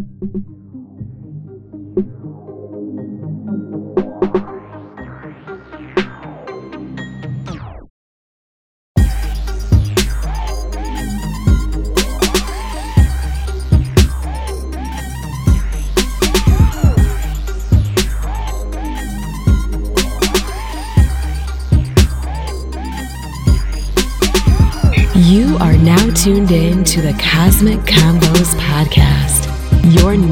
You are now tuned in to the Cosmic your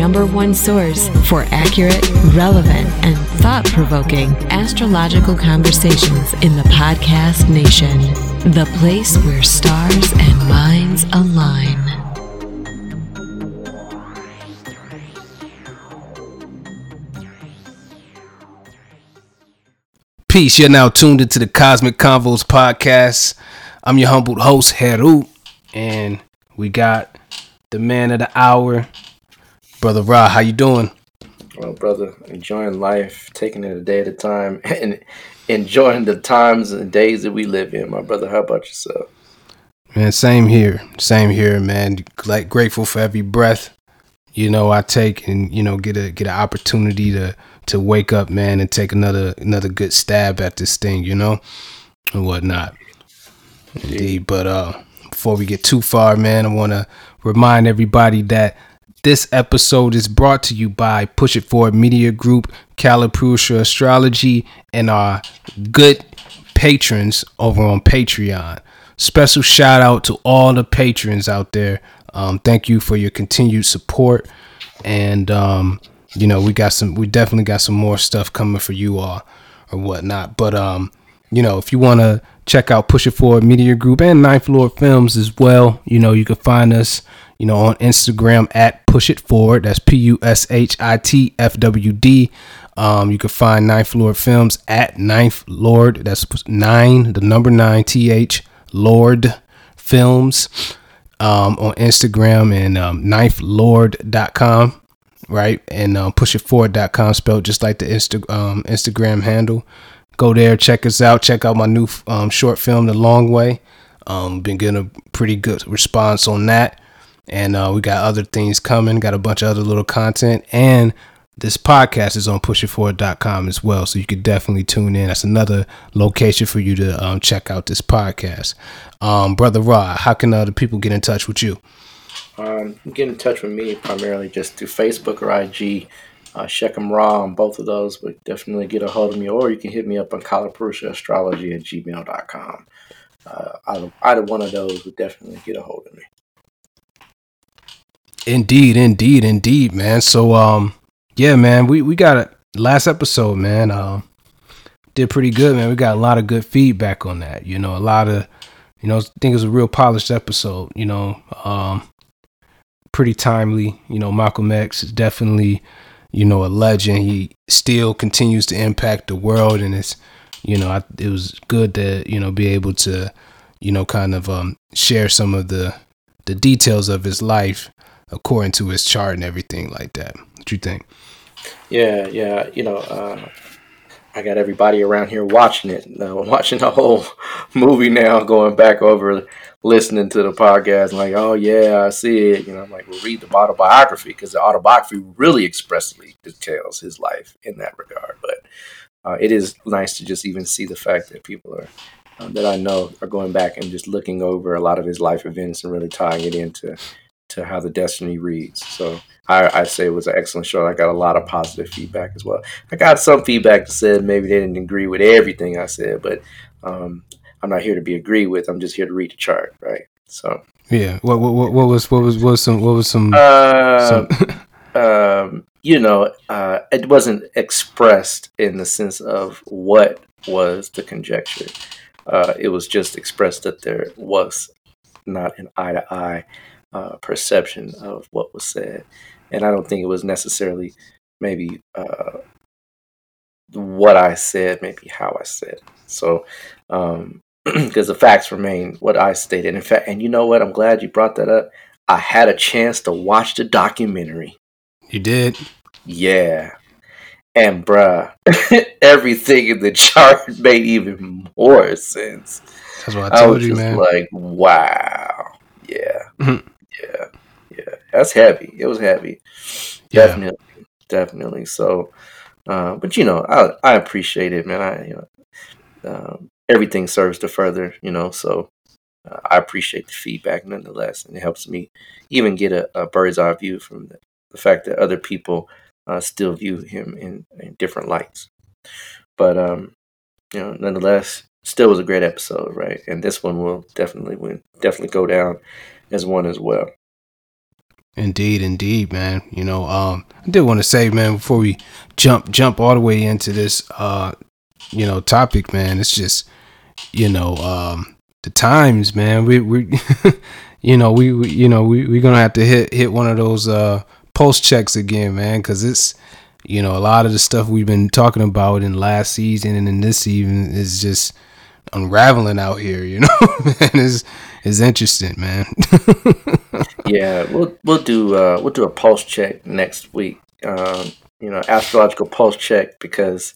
number one source for accurate, relevant, and thought provoking astrological conversations in the podcast nation. The place where stars and minds align. Peace. You're now tuned into the Cosmic Convos podcast. I'm your humbled host, Heru, and we got the man of the hour, Brother Ra. How you doing? Well, brother, enjoying life, taking it a day at a time, and enjoying the times and days that we live in. My brother, how about yourself? Man, same here. Same here, man. Like grateful for every breath, you know, I take and, you know, get a get an opportunity to to wake up, man, and take another another good stab at this thing, you know, and whatnot. Indeed. But uh before we get too far, man, I wanna remind everybody that this episode is brought to you by Push It Forward Media Group, Calipusha Astrology, and our good patrons over on Patreon. Special shout out to all the patrons out there. Um, thank you for your continued support. And um, you know, we got some we definitely got some more stuff coming for you all or whatnot. But um, you know, if you wanna check out Push It Forward Media Group and Ninth Lord Films as well, you know, you can find us, you know, on Instagram at Push It Forward. That's P U S H I T F W D. Um, you can find Ninth Lord Films at Ninth Lord. That's nine, the number nine, T H Lord Films um, on Instagram and um, ninethlord.com, right? And um, pushitforward.com, spelled just like the Insta- um, Instagram handle. Go there, check us out. Check out my new um, short film, The Long Way. Um, been getting a pretty good response on that. And uh, we got other things coming, got a bunch of other little content. And this podcast is on pushitforward.com as well. So you could definitely tune in. That's another location for you to um, check out this podcast. Um, Brother Ra, how can other people get in touch with you? Um, get in touch with me primarily just through Facebook or IG. Uh, Shechem Raw on both of those, but definitely get a hold of me, or you can hit me up on Astrology at gmail.com. Uh, either, either one of those would definitely get a hold of me. Indeed, indeed, indeed, man. So, um, yeah, man, we we got a last episode, man. Uh, did pretty good, man. We got a lot of good feedback on that. You know, a lot of, you know, I think it was a real polished episode. You know, um, pretty timely. You know, Malcolm X is definitely, you know, a legend. He still continues to impact the world, and it's, you know, I, it was good to you know be able to, you know, kind of um share some of the the details of his life according to his chart and everything like that. What do you think? Yeah, yeah. You know, uh, I got everybody around here watching it. Uh, watching the whole movie now, going back over, listening to the podcast. like, oh yeah, I see it. You know, I'm like, well, read the autobiography because the autobiography really expressly details his life in that regard. But uh, it is nice to just even see the fact that people are uh, that I know are going back and just looking over a lot of his life events and really tying it into to how the destiny reads. So I, I say it was an excellent show. I got a lot of positive feedback as well. I got some feedback that said maybe they didn't agree with everything I said, but um, I'm not here to be agreed with. I'm just here to read the chart, right? So yeah. What what what, was what was what was some what was some? Uh, some um, you know, uh, it wasn't expressed in the sense of what was the conjecture. Uh, it was just expressed that there was not an eye to eye uh, perception of what was said, and I don't think it was necessarily maybe uh, what I said, maybe how I said. So, um, because the facts remain what I stated. In fact, and you know what? I'm glad you brought that up. I had a chance to watch the documentary. You did? Yeah. And bruh, everything in the chart made even more sense. That's what I told I you, man. Like, wow. Yeah. yeah. Yeah. That's heavy. It was heavy. yeah. definitely, definitely. So, uh, but you know, I I appreciate it, man. I you know, um, everything serves to further, you know. So uh, I appreciate the feedback nonetheless, and it helps me even get a, a bird's eye view from the, the fact that other people uh, still view him in, in different lights. But um, you know, nonetheless, still was a great episode, right? And this one will definitely win, definitely go down as one as well. Indeed, indeed, man. You know, um, I did want to say, man, before we jump jump all the way into this, uh, you know, topic, man, it's just, you know, um, the times, man. We we, you know, we, we you know we we gonna have to hit hit one of those uh pulse checks again, man, because it's you know a lot of the stuff we've been talking about in last season and in this season is just unraveling out here. You know, man, is is interesting, man. yeah, we'll we'll do uh, we'll do a pulse check next week. Um, you know, astrological pulse check because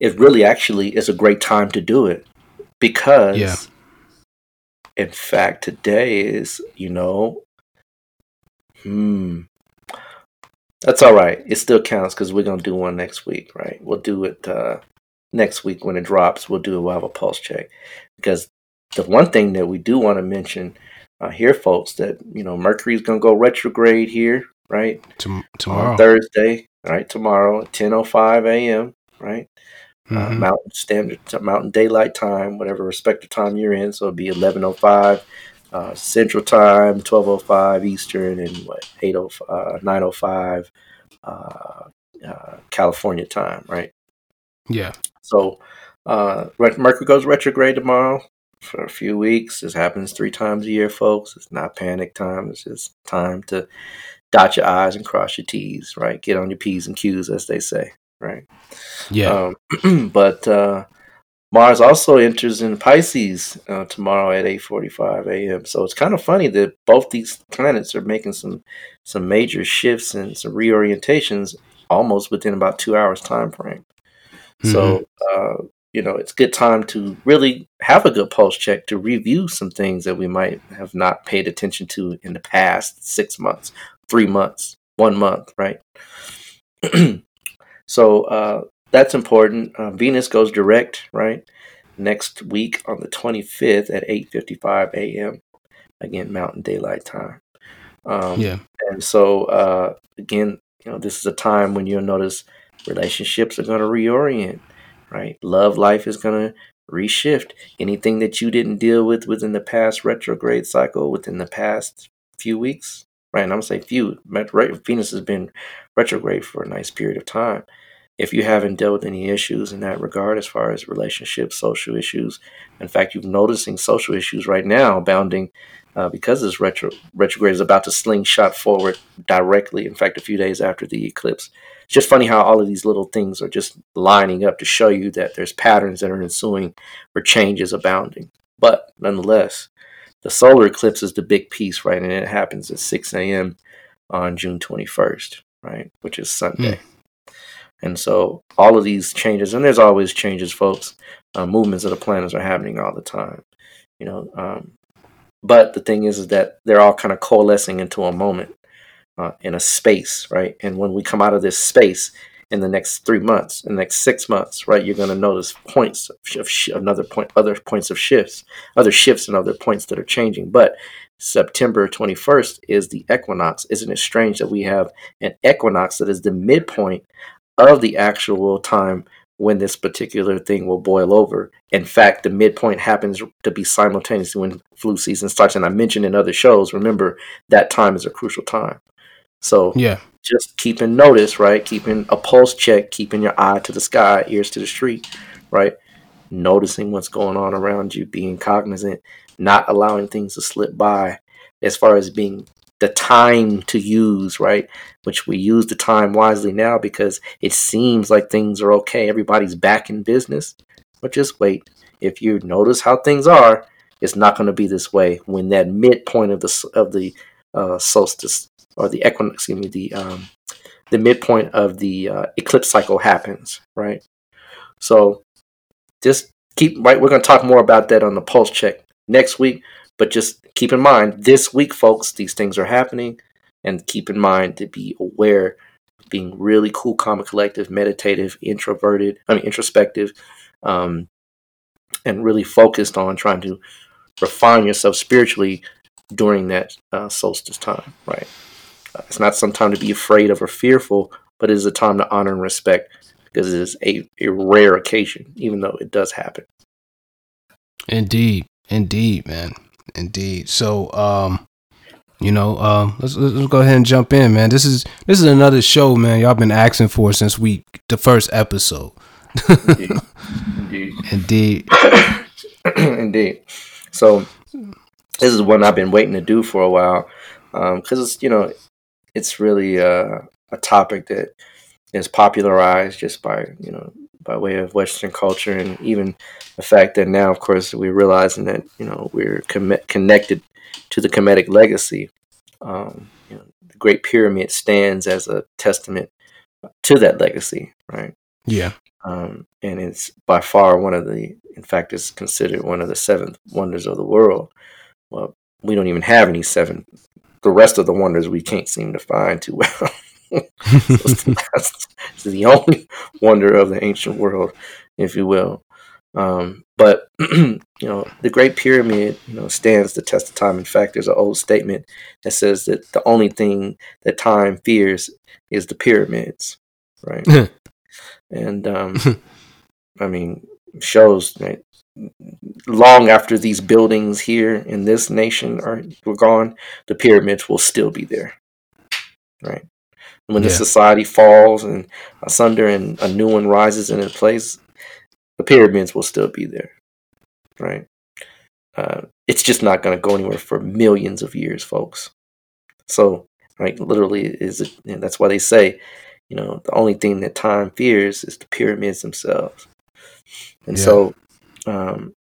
it really actually is a great time to do it because yeah. in fact today is you know hmm that's all right it still counts because we're gonna do one next week right we'll do it uh next week when it drops we'll do it we'll have a pulse check because the one thing that we do want to mention uh, here folks that you know mercury's gonna go retrograde here right tomorrow On thursday right tomorrow 10.05 a.m right uh, mm-hmm. uh, Mountain Standard Mountain Daylight Time, whatever respective time you're in. So it'll be 11:05 uh, Central Time, 12:05 Eastern, and what 8:05 9:05 uh, uh, California time, right? Yeah. So Mercury goes retrograde tomorrow for a few weeks. This happens three times a year, folks. It's not panic time. It's just time to dot your I's and cross your T's, right? Get on your P's and Q's, as they say right? Yeah. Um, but uh, Mars also enters in Pisces uh, tomorrow at 8:45 a.m. So it's kind of funny that both these planets are making some some major shifts and some reorientations almost within about two hours time frame. Mm-hmm. So uh, you know it's good time to really have a good pulse check to review some things that we might have not paid attention to in the past six months, three months, one month, right? So uh, that's important. Uh, Venus goes direct, right? Next week on the 25th at 8:55 a.m. Again, Mountain Daylight Time. Um, yeah. And so uh, again, you know, this is a time when you'll notice relationships are going to reorient, right? Love life is going to reshift. Anything that you didn't deal with within the past retrograde cycle, within the past few weeks, right? And I'm gonna say few. Right Venus has been retrograde for a nice period of time. If you haven't dealt with any issues in that regard, as far as relationships, social issues, in fact, you're noticing social issues right now abounding uh, because this retro, retrograde is about to slingshot forward directly. In fact, a few days after the eclipse. It's just funny how all of these little things are just lining up to show you that there's patterns that are ensuing where change is abounding. But nonetheless, the solar eclipse is the big piece, right? And it happens at 6 a.m. on June 21st, right? Which is Sunday. Mm. And so all of these changes, and there's always changes, folks. Uh, movements of the planets are happening all the time, you know. Um, but the thing is, is that they're all kind of coalescing into a moment uh, in a space, right? And when we come out of this space, in the next three months, in the next six months, right? You're going to notice points of, sh- another point, other points of shifts, other shifts and other points that are changing. But September 21st is the equinox. Isn't it strange that we have an equinox that is the midpoint of the actual time when this particular thing will boil over? In fact, the midpoint happens to be simultaneously when flu season starts. And I mentioned in other shows, remember that time is a crucial time. So yeah, just keeping notice, right? Keeping a pulse check, keeping your eye to the sky, ears to the street, right? Noticing what's going on around you, being cognizant, not allowing things to slip by as far as being the time to use, right? Which we use the time wisely now because it seems like things are okay. Everybody's back in business. But just wait. If you notice how things are, it's not going to be this way when that midpoint of the of the uh, solstice or the equinox, excuse me, the um, the midpoint of the uh, eclipse cycle happens, right? So just keep right. We're going to talk more about that on the pulse check next week, but just keep in mind this week, folks, these things are happening, and keep in mind to be aware being really cool, calm, collective, meditative, introverted, I mean, introspective, um, and really focused on trying to refine yourself spiritually during that uh, solstice time, right? It's not some time to be afraid of or fearful, but it is a time to honor and respect because it is a, a rare occasion, even though it does happen. Indeed, indeed, man, indeed. So, um, you know, um, let's, let's go ahead and jump in, man. This is this is another show, man. Y'all been asking for since we the first episode. Indeed. Indeed. Indeed. Indeed. So this is one I've been waiting to do for a while because um, it's you know it's really uh, a topic that is popularized just by you know by way of Western culture and even the fact that now, of course, we're realizing that you know we're com- connected to the Kemetic legacy. Um, you know, the Great Pyramid stands as a testament to that legacy, right? Yeah. Um, and it's by far one of the, in fact, it's considered one of the seven wonders of the world. Well, we don't even have any seven. The rest of the wonders we can't seem to find too well. it's the only wonder of the ancient world, if you will. Um, but you know, the Great Pyramid, you know, stands the test of time. In fact, there's an old statement that says that the only thing that time fears is the pyramids, right? and um, I mean, shows right long after these buildings here in this nation are were gone, the pyramids will still be there, right? When yeah. the society falls and asunder and a new one rises in its place, the pyramids will still be there, right? Uh, it's just not going to go anywhere for millions of years, folks. So, right, literally, is it, that's why they say, you know, the only thing that time fears is the pyramids themselves. And yeah. so, um,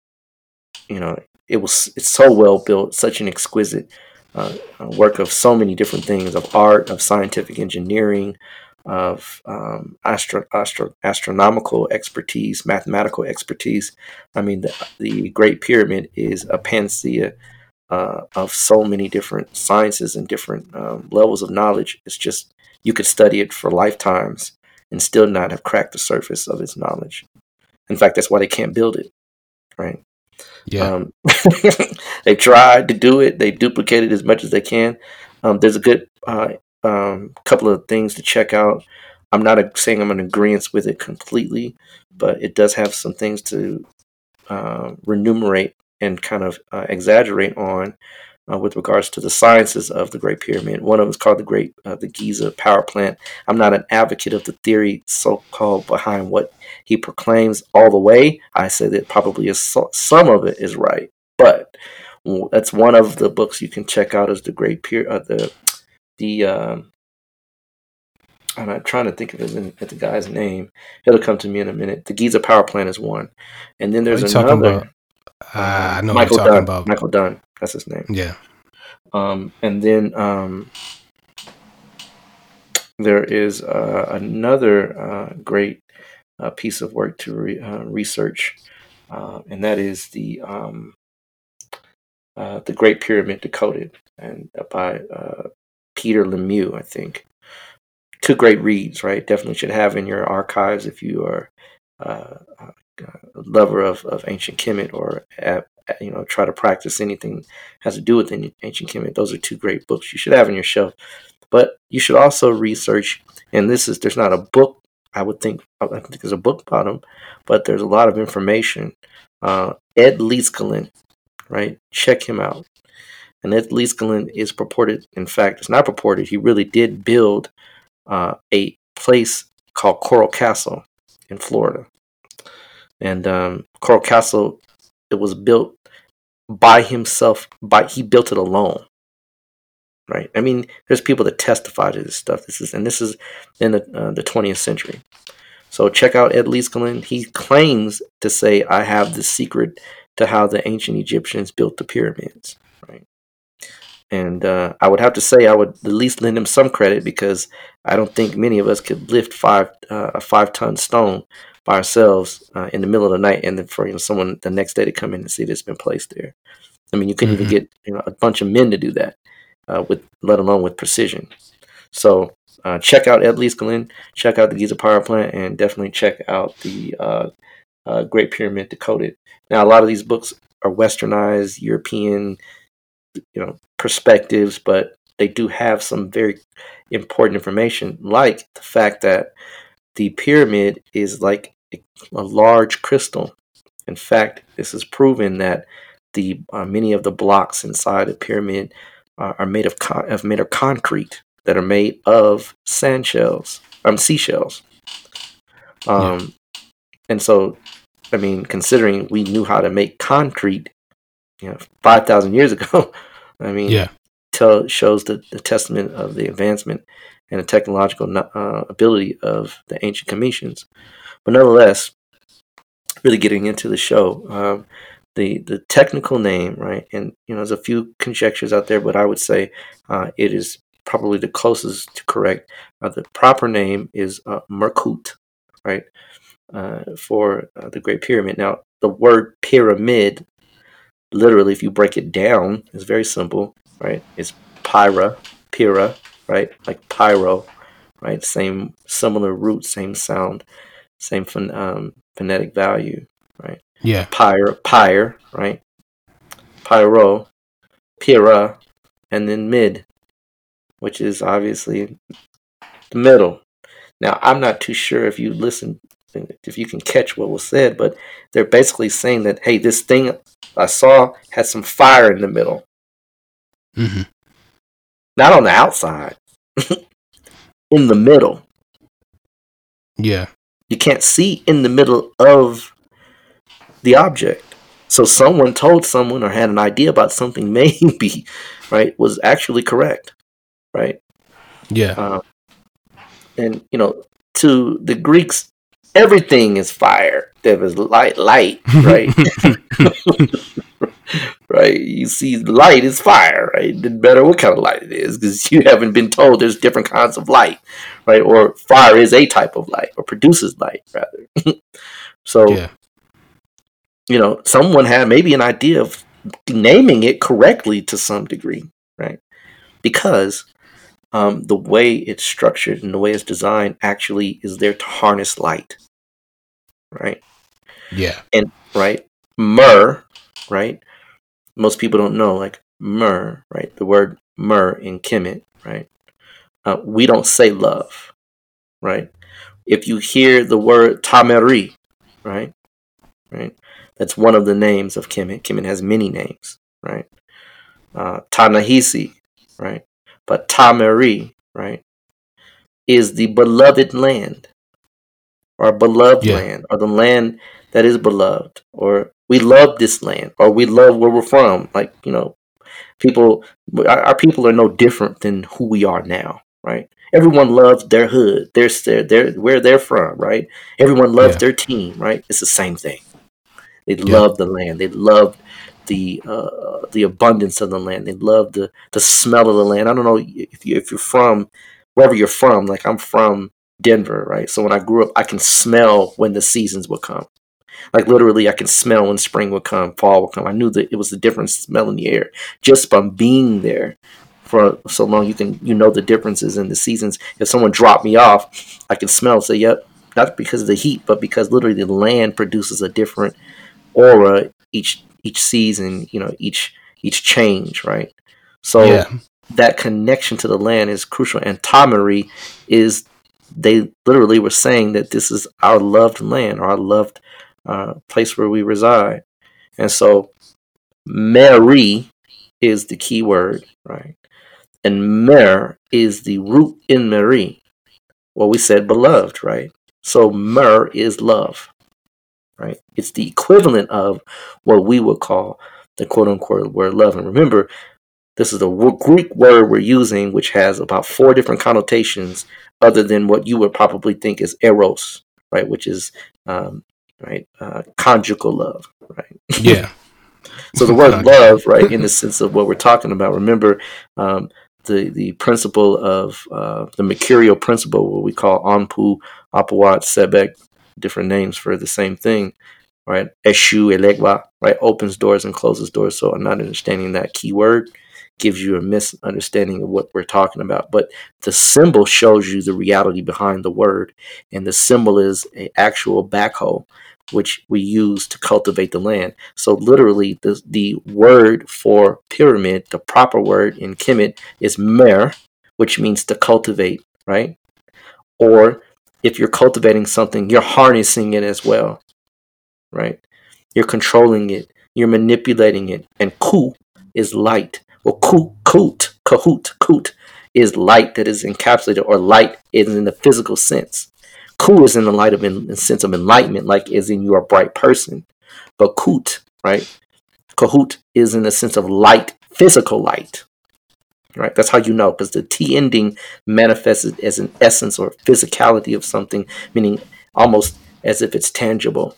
you know, it was it's so well built, such an exquisite uh, work of so many different things of art, of scientific engineering, of um, astro, astro, astronomical expertise, mathematical expertise. I mean, the, the Great Pyramid is a panacea uh, of so many different sciences and different um, levels of knowledge. It's just, you could study it for lifetimes and still not have cracked the surface of its knowledge. In fact, that's why they can't build it, right? Yeah. Um, they tried to do it. They duplicated as much as they can. Um, there's a good uh, um, couple of things to check out. I'm not a, saying I'm in agreement with it completely, but it does have some things to uh, remunerate and kind of uh, exaggerate on uh, with regards to the sciences of the Great Pyramid. One of them is called the Great uh, the Giza Power Plant. I'm not an advocate of the theory so-called behind what he proclaims all the way. I say that probably is so, some of it is right, but that's one of the books you can check out as the Great Pyramid. Uh, the the um, I'm not trying to think of his, the guy's name. It'll come to me in a minute. The Giza Power Plant is one, and then there's another. Uh, I know Michael Dunn. About. Michael Dunn. That's his name. Yeah. Um, and then um, there is uh, another uh, great uh, piece of work to re- uh, research, uh, and that is the um, uh, the Great Pyramid Decoded, and by Peter Lemesurier, I think. Two great reads, right? Definitely should have in your archives if you are lover of, of ancient Kemet or you know try to practice anything has to do with ancient Kemet. Those are two great books you should have on your shelf. But you should also research, and this is there's not a book. I would think I think there's a book about them, but there's a lot of information. Uh, Ed Leedskalnin, right? Check him out. And Ed Leedskalnin is purported, in fact, it's not purported. He really did build uh, a place called Coral Castle in Florida. And um, Coral Castle, it was built by himself. By he built it alone. Right. I mean, there's people that testify to this stuff. This is and this is in the uh, the 20th century. So check out Ed Leedskalnin. He claims to say, "I have the secret to how the ancient Egyptians built the pyramids." Right. And uh, I would have to say I would at least lend him some credit because I don't think many of us could lift five uh, a five ton stone by ourselves uh, in the middle of the night, and then for you know someone the next day to come in and see that's been placed there. I mean, you couldn't mm-hmm. even get you know a bunch of men to do that uh, with let alone with precision. So uh, check out Ed Leedskalnin, check out the Giza Power Plant, and definitely check out the uh, uh, Great Pyramid Decoded. Now, a lot of these books are westernized, European, you know, perspectives, but they do have some very important information, like the fact that the pyramid is like a, large crystal. In fact, this is proven that the uh, many of the blocks inside the pyramid uh, are made of con- of made of concrete that are made of sand shells, um, seashells. Um, yeah. and so, I mean, considering we knew how to make concrete, you know, five thousand years ago, I mean, yeah, tell shows the, the testament of the advancement and the technological uh, ability of the ancient Kemetians. But nonetheless, really getting into the show, um, the the technical name, right? And you know, there's a few conjectures out there, but I would say uh, it is probably the closest to correct. Uh, the proper name is uh, Merkut, right? Uh, for uh, the Great Pyramid. Now, the word pyramid, literally, if you break it down, is very simple, right? It's pyra, pira, right? Like pyro, right? Same similar root, same sound, same ph- um, phonetic value, right? Yeah. Pyre, pyre, right? Pyro, pira, and then mid, which is obviously the middle. Now, I'm not too sure if you listen, if you can catch what was said, but they're basically saying that, hey, this thing I saw had some fire in the middle. Mm-hmm. Not on the outside, in the middle. Yeah. You can't see in the middle of the object. So someone told someone or had an idea about something maybe, right, was actually correct, right? Yeah. Um, and you know, to the Greeks, everything is fire. There was light, light, right? right? You see, light is fire, right? No matter what kind of light it is, because you haven't been told there's different kinds of light, right? Or fire is a type of light, or produces light, rather. so, yeah. you know, someone had maybe an idea of naming it correctly to some degree, right? Because um, the way it's structured and the way it's designed actually is there to harness light, right? Yeah. And right, myrrh, right? Most people don't know, like myrrh, right? The word myrrh in Kemet, right? Uh, we don't say love, right? If you hear the word Tameri, right? Right? That's one of the names of Kemet. Kemet has many names, right? Uh, Ta-Nehisi, right? But Tameri, right, is the beloved land, or beloved yeah. land, or the land that is beloved, or we love this land or we love where we're from. Like, you know, people, our, people are no different than who we are now, right? Everyone loves their hood, their, their, their where they're from, right? Everyone loves yeah. their team, right? It's the same thing. They yeah. love the land. They love the uh, the abundance of the land. They love the the smell of the land. I don't know if you if you're from wherever you're from. Like I'm from Denver, right? So when I grew up, I can smell when the seasons would come. Like literally, I can smell when spring would come, fall would come. I knew that it was the different smell in the air just from being there for so long. You can you know the differences in the seasons. If someone dropped me off, I can smell. Say, yep, not because of the heat, but because literally the land produces a different aura each each season. You know, each each change, right? So yeah. that connection to the land is crucial. And Tameri is they literally were saying that this is our loved land or our loved uh, place where we reside. And so Mary is the key word, right? And Mer is the root in Mary. Well, we said beloved, right? So Mer is love, right? It's the equivalent of what we would call the quote unquote word love. And remember, this is the Greek word we're using, which has about four different connotations other than what you would probably think is eros, right? Which is um, right? Uh, conjugal love, right? Yeah. so the word love, right, in the sense of what we're talking about, remember um, the the principle of uh, the mercurial principle, what we call Anpu, Apawat, Sebek, different names for the same thing, right? Eshu, Elegwa, right, opens doors and closes doors. So I'm not understanding that key word. gives you a misunderstanding of what we're talking about. But the symbol shows you the reality behind the word, and the symbol is an actual backhoe, which we use to cultivate the land. So literally, the the word for pyramid, the proper word in Kemet is mer, which means to cultivate, right? Or if you're cultivating something, you're harnessing it as well, right? You're controlling it, you're manipulating it, and ku is light. Well, ku, kut, kahut, kut is light that is encapsulated, or light is in the physical sense. Ku is in the light of in, in sense of enlightenment, like as in you're a bright person. But kut, right? Kahut is in the sense of light, physical light. Right? That's how you know, because the T ending manifests as an essence or physicality of something, meaning almost as if it's tangible.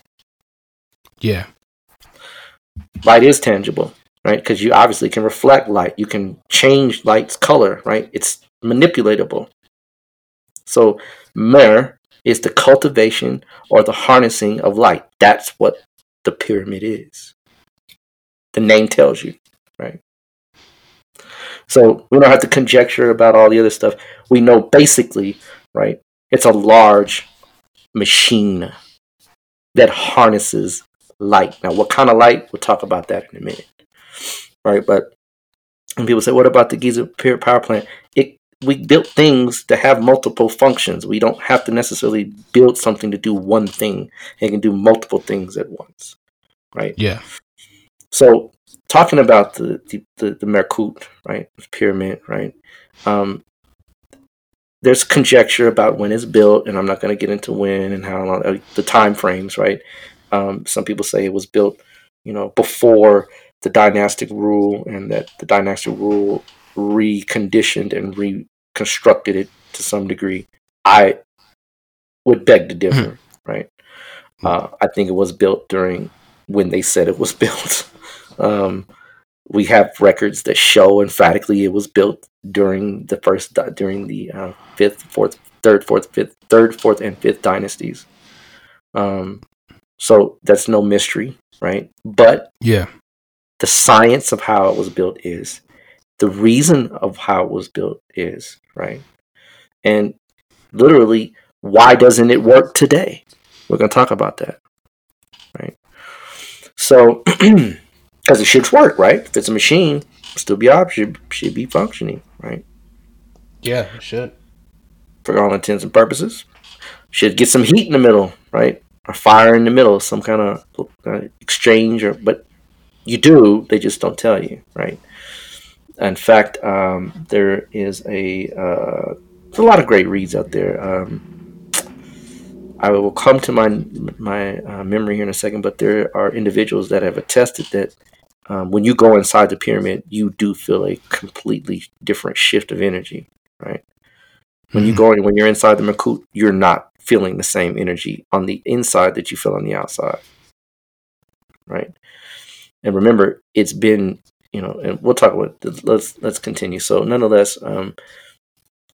Yeah. Light is tangible, right? Because you obviously can reflect light. You can change light's color, right? It's manipulatable. So mer is the cultivation or the harnessing of light. That's what the pyramid is. The name tells you, right? So we don't have to conjecture about all the other stuff. We know basically, right? It's a large machine that harnesses light. Now, what kind of light? We'll talk about that in a minute, right? But when people say, "What about the Giza power plant?" We built things to have multiple functions. We don't have to necessarily build something to do one thing. It can do multiple things at once, right? Yeah. So talking about the the, the, the Merkut, right, pyramid, right? Um, there's conjecture about when it's built, and I'm not going to get into when and how long, uh, the time frames, right? Um, some people say it was built, you know, before the dynastic rule, and that the dynastic rule reconditioned and reconstructed it to some degree. I would beg to differ, mm-hmm. right? Uh, I think it was built during when they said it was built. um, we have records that show emphatically it was built during the first during the uh, fifth, fourth, third, fourth, fifth, third, fourth, and fifth dynasties. Um, so that's no mystery, right? But yeah, the science of how it was built is the reason of how it was built is right, and literally, why doesn't it work today? We're going to talk about that, right? So, because it should work, right? If it's a machine, still be op should should be functioning, right? Yeah, it should. For all intents and purposes, should get some heat in the middle, right? Or fire in the middle, some kind of uh, exchange, or but you do, they just don't tell you, right? In fact, um, there is a uh, there's a lot of great reads out there. Um, I will come to my my uh, memory here in a second, but there are individuals that have attested that um, when you go inside the pyramid, you do feel a completely different shift of energy, right? When you hmm. go in, when you're inside the Merkut, you're not feeling the same energy on the inside that you feel on the outside, right? And remember, it's been, you know, and we'll talk about. Let's let's continue. So, nonetheless, um,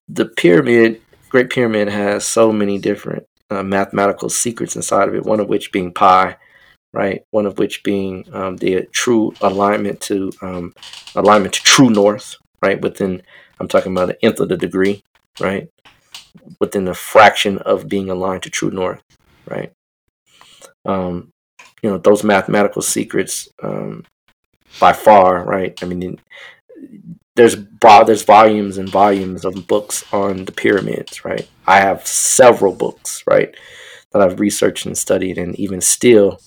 the pyramid, Great Pyramid, has so many different uh, mathematical secrets inside of it. One of which being pi, right? One of which being um, the true alignment to um, alignment to true north, right? Within, I'm talking about the nth of the degree, right? Within the fraction of being aligned to true north, right? Um, you know, those mathematical secrets, um, by far, right? I mean, there's there's volumes and volumes of books on the pyramids, right? I have several books, right, that I've researched and studied, and even still,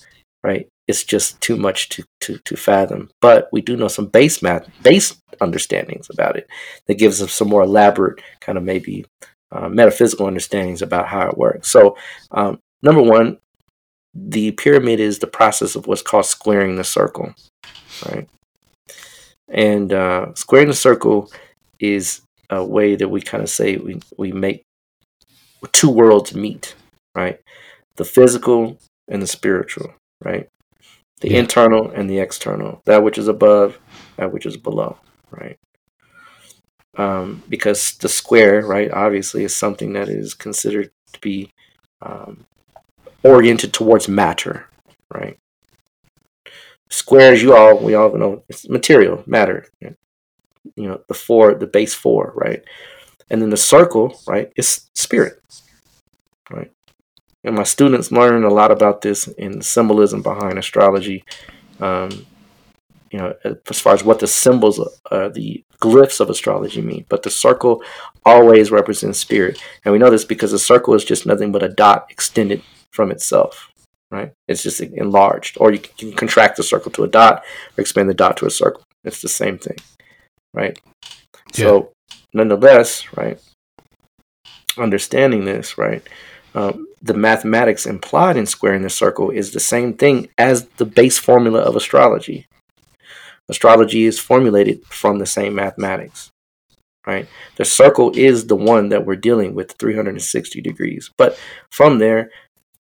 right? It's just too much to, to, to fathom. But we do know some base math, base understandings about it that gives us some more elaborate kind of maybe uh, metaphysical understandings about how it works. So, um, number one, the pyramid is the process of what's called squaring the circle, right? And uh, squaring the circle is a way that we kind of say we, we make two worlds meet, right? The physical and the spiritual, right? The yeah. internal and the external, that which is above, that which is below, right? Um, because the square, right, obviously is something that is considered to be um, oriented towards matter, right? Squares, you all, we all know, it's material, matter. you know the four, the base four, right? And then the circle, right, is spirit, right? And my students learn a lot about this in the symbolism behind astrology. Um, you know, as far as what the symbols, uh, the glyphs of astrology mean. But the circle always represents spirit, and we know this because the circle is just nothing but a dot extended from itself. Right? It's just enlarged, or you can contract the circle to a dot, or expand the dot to a circle. It's the same thing, right? Yeah. So, nonetheless, right? Understanding this, right? Um, the mathematics implied in squaring the circle is the same thing as the base formula of astrology. Astrology is formulated from the same mathematics, right? The circle is the one that we're dealing with 360 degrees. But from there,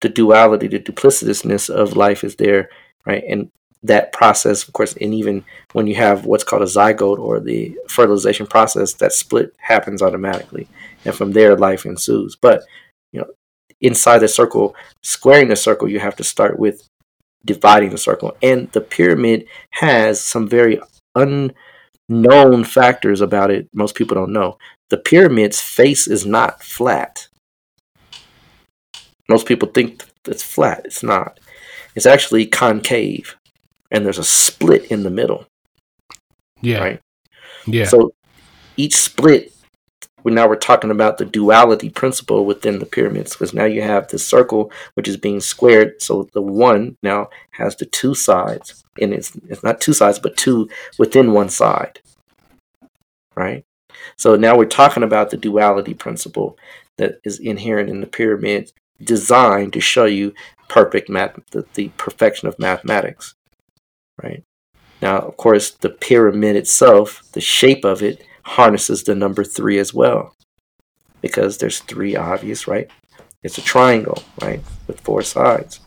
the duality, the duplicitousness of life is there, right? And that process, of course, and even when you have what's called a zygote or the fertilization process, that split happens automatically. And from there, life ensues. But, you know, inside the circle, squaring the circle, you have to start with dividing the circle. And the pyramid has some very unknown factors about it. Most people don't know. The pyramid's face is not flat. Most people think it's flat. It's not. It's actually concave, and there's a split in the middle. Yeah. Right. Yeah. So each split now we're talking about the duality principle within the pyramids because now you have the circle which is being squared so the one now has the two sides and it's it's not two sides but two within one side right so now we're talking about the duality principle that is inherent in the pyramid designed to show you perfect math the, the perfection of mathematics right now of course the pyramid itself the shape of it harnesses the number three as well because there's three obvious, right? It's a triangle, right, with four sides.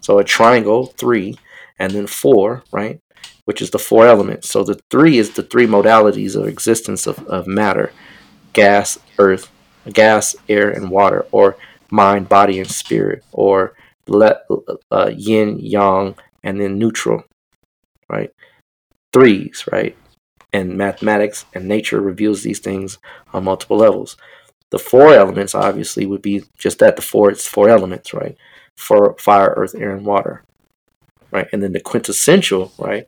So a triangle, three, and then four, right, which is the four elements. So the three is the three modalities of existence of, of matter gas, earth, gas, air, and water, or mind, body, and spirit, or let, uh, yin, yang, and then neutral, right? Threes, right? and mathematics and nature reveals these things on multiple levels. The four elements obviously would be just that the four it's four elements, right? For fire, earth, air, and water. Right? And then the quintessential, right,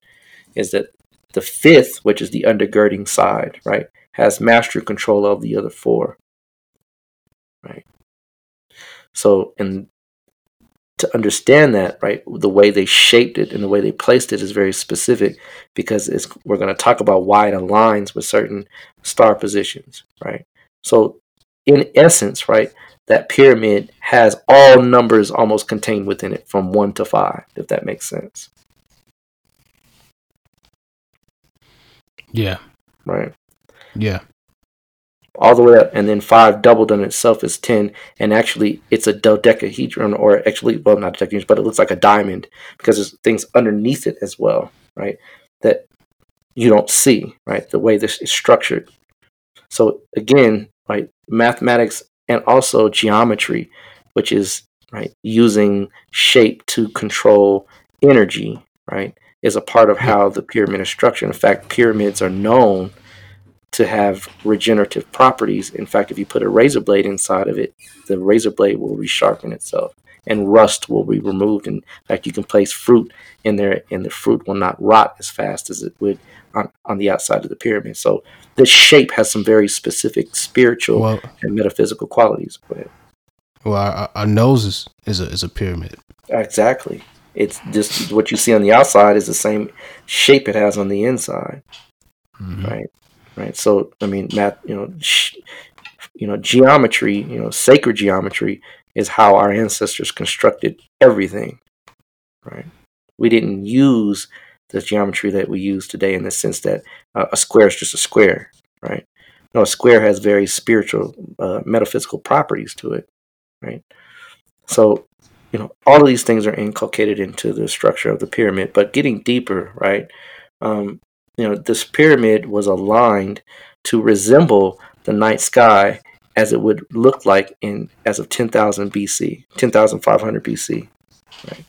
is that the fifth, which is the undergirding side, right, has mastery control of the other four. Right. So, and to understand that, right, the way they shaped it and the way they placed it is very specific because it's, we're going to talk about why it aligns with certain star positions, right? So, in essence, right, that pyramid has all numbers almost contained within it from one to five, if that makes sense. Yeah. Right. Yeah all the way up, and then five doubled on itself is ten, and actually it's a dodecahedron, or actually, well, not dodecahedron, but it looks like a diamond because there's things underneath it as well, right? That you don't see, right? The way this is structured. So again, right, mathematics and also geometry, which is right using shape to control energy, right, is a part of how the pyramid is structured. In fact, pyramids are known to have regenerative properties. In fact, if you put a razor blade inside of it, the razor blade will resharpen itself and rust will be removed. In fact, you can place fruit in there and the fruit will not rot as fast as it would on, on the outside of the pyramid. So this shape has some very specific spiritual well, and metaphysical qualities. Well, our, our nose is, is, a, is a pyramid. Exactly. It's just what you see on the outside is the same shape it has on the inside. Mm-hmm. Right right? So I mean, math, you know, sh- you know, geometry, you know, sacred geometry is how our ancestors constructed everything, right? We didn't use the geometry that we use today in the sense that uh, a square is just a square, right? No, a square has very spiritual, uh, metaphysical properties to it, right? So, you know, all of these things are inculcated into the structure of the pyramid. But getting deeper, right? Um, you know, this pyramid was aligned to resemble the night sky as it would look like in as of 10,000 BC, 10,500 BC. Right?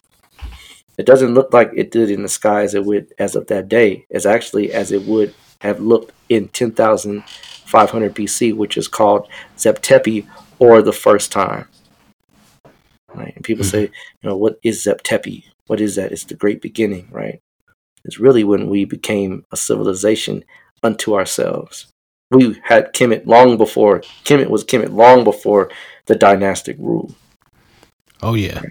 It doesn't look like it did in the sky as it would as of that day, as actually as it would have looked in 10,500 BC, which is called Zep Tepi or the first time. Right? And people mm-hmm. say, you know, what is Zep Tepi? What is that? It's the great beginning, right? It's really when we became a civilization unto ourselves. We had Kemet long before Kemet was Kemet long before the dynastic rule. Oh yeah.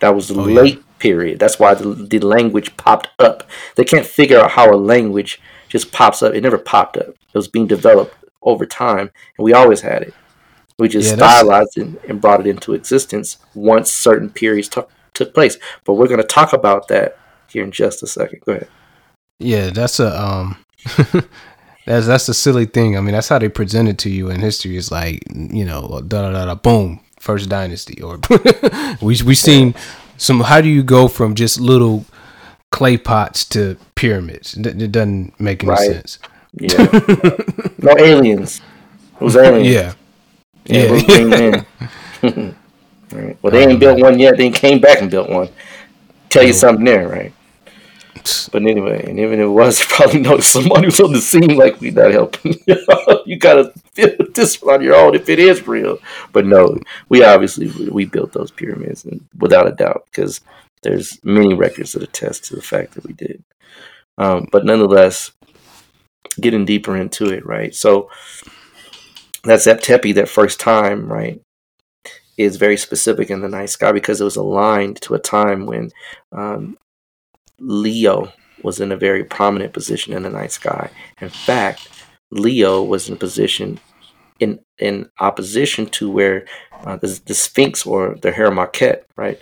That was the Oh, yeah. late period. That's why the, the language popped up. They can't figure out how a language just pops up. It never popped up. It was being developed over time, and we always had it. We just Yeah, stylized it and brought it into existence once certain periods took took place. But we're going to talk about that here in just a second. Go ahead. Yeah, that's a um that's that's a silly thing. I mean, that's how they present it to you in history. It's like, you know, da da da da boom, first dynasty or we we seen some how do you go from just little clay pots to pyramids? It, doesn't make any Right. sense. Yeah. no aliens. It was aliens. Yeah. Yeah, Yeah. right. Well, they ain't built one yet. They came back and built one. Tell you something there, right? But anyway, and even if it was, you probably noticed somebody was on the scene like we not helping. you gotta feel this one on your own if it is real. But no, we obviously we built those pyramids, and without a doubt, because there's many records that attest to the fact that we did. Um, but nonetheless, getting deeper into it, right? So that's Zeptepi that first time, right, is very specific in the night sky because it was aligned to a time when um, Leo was in a very prominent position in the night sky. In fact, Leo was in a position in in opposition to where uh, the, the Sphinx or the Heramakhet, right,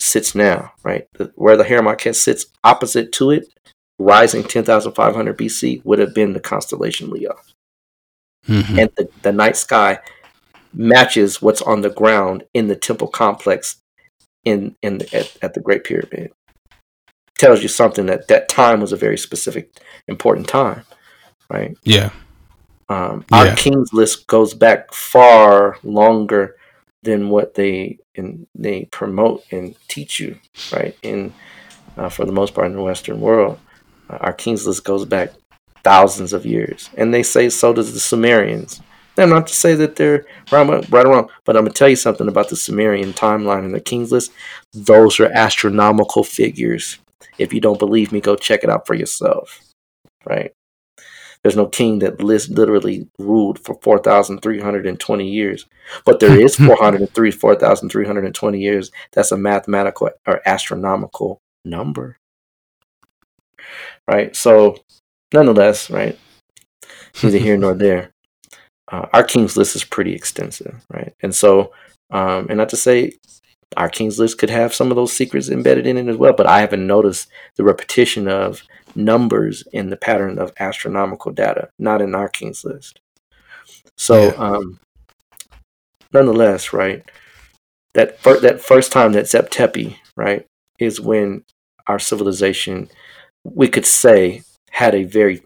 sits now, right? The, where the Heramakhet sits opposite to it, rising 10,500 BC, would have been the constellation Leo Mhm. and the, the night sky matches what's on the ground in the temple complex in in the, at, at the Great Pyramid. Tells you something that that time was a very specific, important time, right? Yeah. Um, Our kings list goes back far longer than what they and they promote and teach you, right? In uh, for the most part in the Western world, uh, our kings list goes back thousands of years, and they say so does the Sumerians. Now, not to say that they're right, right or wrong, but I'm gonna tell you something about the Sumerian timeline and the kings list. Those are astronomical figures. If you don't believe me, go check it out for yourself. Right? There's no king that list literally ruled for 4,320 years, but there is 403, 4,320 years. That's a mathematical or astronomical number. Right? So, nonetheless, right? Neither here nor there. Uh, our king's list is pretty extensive, right? And so, um, and not to say our king's list could have some of those secrets embedded in it as well, but I haven't noticed the repetition of numbers in the pattern of astronomical data, not in our king's list. So, Yeah. um, nonetheless, right? That fir- that first time that Zeptepi, right, is when our civilization, we could say, had a very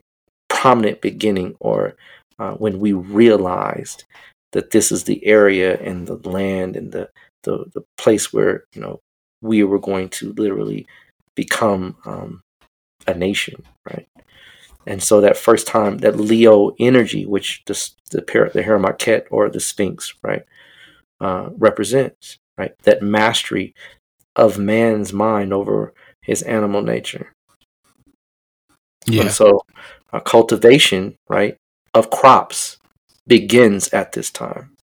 prominent beginning, or uh, when we realized that this is the area and the land and the, the the place where you know we were going to literally become um, a nation, right? And so that first time, that Leo energy, which the the par- the Heramakhet or the Sphinx, right, uh, represents, right, that mastery of man's mind over his animal nature. Yeah. And so, uh, cultivation, right, of crops begins at this time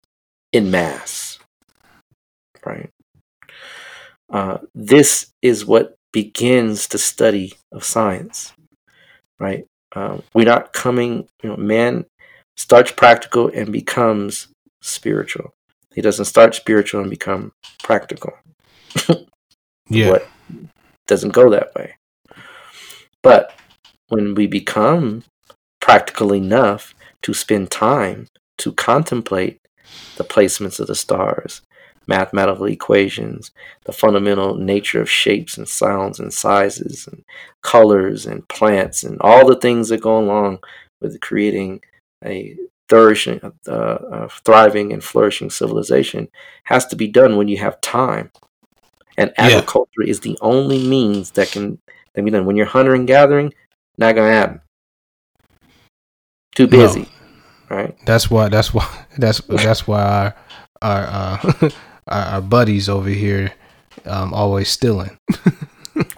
in mass, right? Uh, this is what begins the study of science, right? Um, we're not coming, you know, man starts practical and becomes spiritual. He doesn't start spiritual and become practical Yeah. what doesn't go that way. But when we become practical enough to spend time to contemplate the placements of the stars, mathematical equations, the fundamental nature of shapes and sounds and sizes and colors and plants and all the things that go along with creating a flourishing, uh, uh, thriving and flourishing civilization has to be done when you have time. And Yeah. agriculture is the only means that can that be done. When you're hunting and gathering, not gonna happen. too busy. No. Right. That's why. That's why. That's that's why our our uh, our, our buddies over here um, always stealing.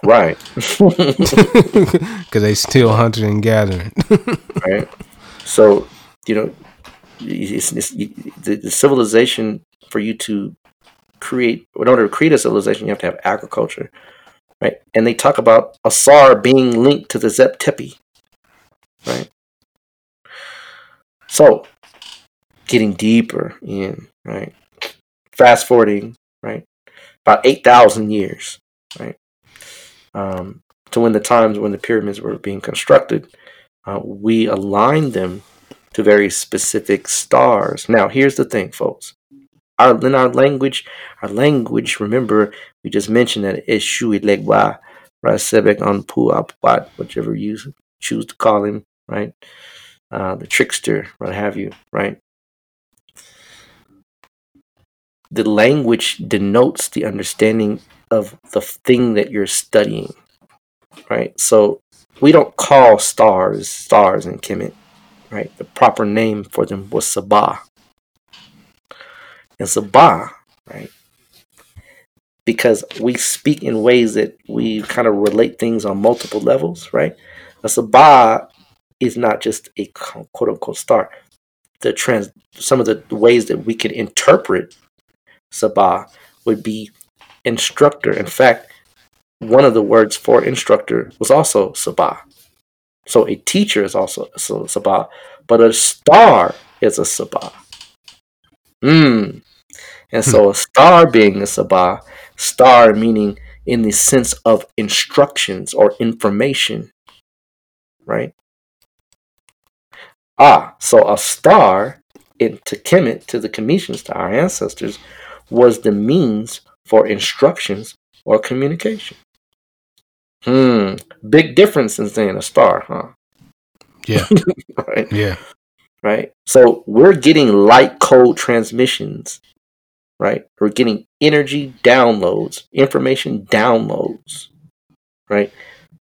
right. Because they still hunting and gathering. right. So you know, it's, it's, the, the civilization for you to create in order to create a civilization, you have to have agriculture, right? And they talk about Asar being linked to the Zep right? So, getting deeper in, right? Fast forwarding, right? About 8,000 years, right? Um, to when the times when the pyramids were being constructed, uh, we aligned them to very specific stars. Now, here's the thing, folks. Our, in our language, our language, remember, we just mentioned that Eshu Ilegwa, Rasebek Anpu whichever you choose to call him, right? Uh, the trickster, what have you, right? The language denotes the understanding of the thing that you're studying, right? So we don't call stars stars in Kemet, right? The proper name for them was Sabah. And Sabah, right? Because we speak in ways that we kind of relate things on multiple levels, right? A Sabah is not just a quote unquote star. The trans some of the ways that we can interpret Sabah would be instructor. In fact, one of the words for instructor was also Sabah. So a teacher is also a Sabah, but a star is a Sabah. Hmm. And so a star being a Sabah, star meaning in the sense of instructions or information, right? Ah, so a star in to Kemet, to the Kemetians, to our ancestors, was the means for instructions or communication. Hmm. Big difference in saying a star, huh? Yeah. right. Yeah. Right. So we're getting light code transmissions, right? We're getting energy downloads, information downloads, right?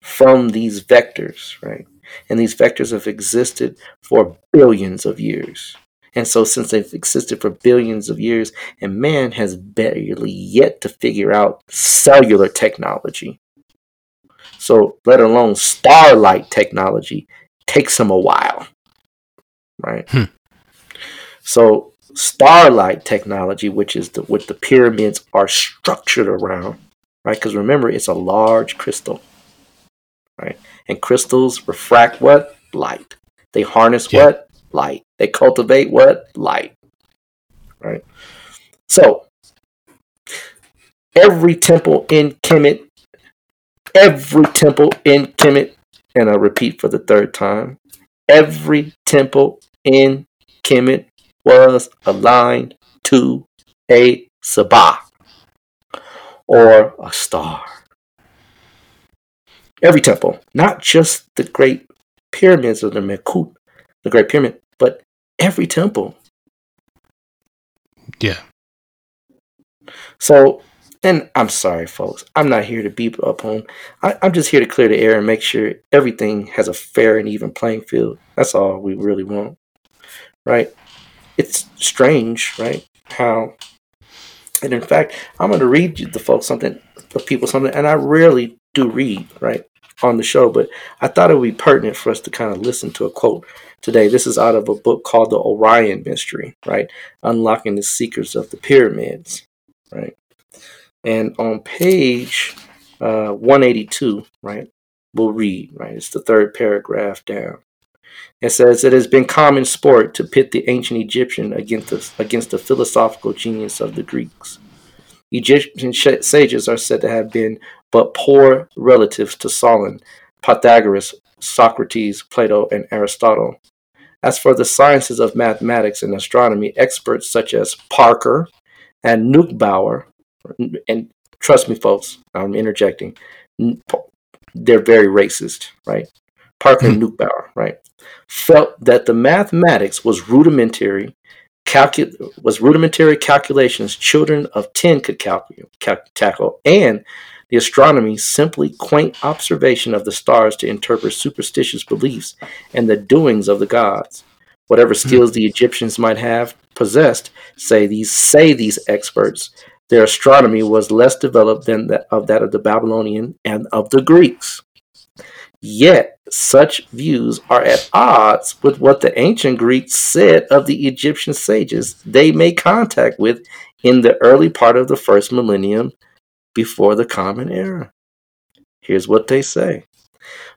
From these vectors, right? And these vectors have existed for billions of years. And so, since they've existed for billions of years, and man has barely yet to figure out cellular technology, so, let alone starlight technology takes them a while, right? Hmm. So, starlight technology, which is the, what the pyramids are structured around, right? Because remember, it's a large crystal, right? And crystals refract what? Light. They harness yeah. what? Light. They cultivate what? Light, right? So, every temple in Kemet every temple in Kemet, and I repeat for the third time, every temple in Kemet was aligned to a Sabah or a star. Every temple, not just the great pyramids of the Menkaure, the Great Pyramid, every temple. Yeah. So and I'm sorry, folks. I'm not here to beat up on. I, am just here to clear the air and make sure everything has a fair and even playing field. That's all we really want, right? It's strange, right? How, and in fact, I'm going to read you the folks something, the people something, and I rarely do read, right, on the show, but I thought it would be pertinent for us to kind of listen to a quote today. This is out of a book called The Orion Mystery, right? Unlocking the Secrets of the Pyramids, right? And on page uh, 182, right, we'll read, right, it's the third paragraph down. It says, It has been common sport to pit the ancient Egyptian against the, against the philosophical genius of the Greeks. Egyptian sages are said to have been but poor relatives to Solon, Pythagoras, Socrates, Plato, and Aristotle. As for the sciences of mathematics and astronomy, experts such as Parker and Neubauer and trust me, folks, I'm interjecting. They're very racist, right? Parker and hmm. Neubauer, right, felt that the mathematics was rudimentary, calcu- was rudimentary calculations children of ten could cal- tackle, and The astronomy, simply quaint observation of the stars to interpret superstitious beliefs and the doings of the gods. Whatever hmm. skills the Egyptians might have possessed, say these say these experts, their astronomy was less developed than that of that of the Babylonian and of the Greeks. Yet such views are at odds with what the ancient Greeks said of the Egyptian sages they made contact with in the early part of the first millennium before the Common Era. Here's what they say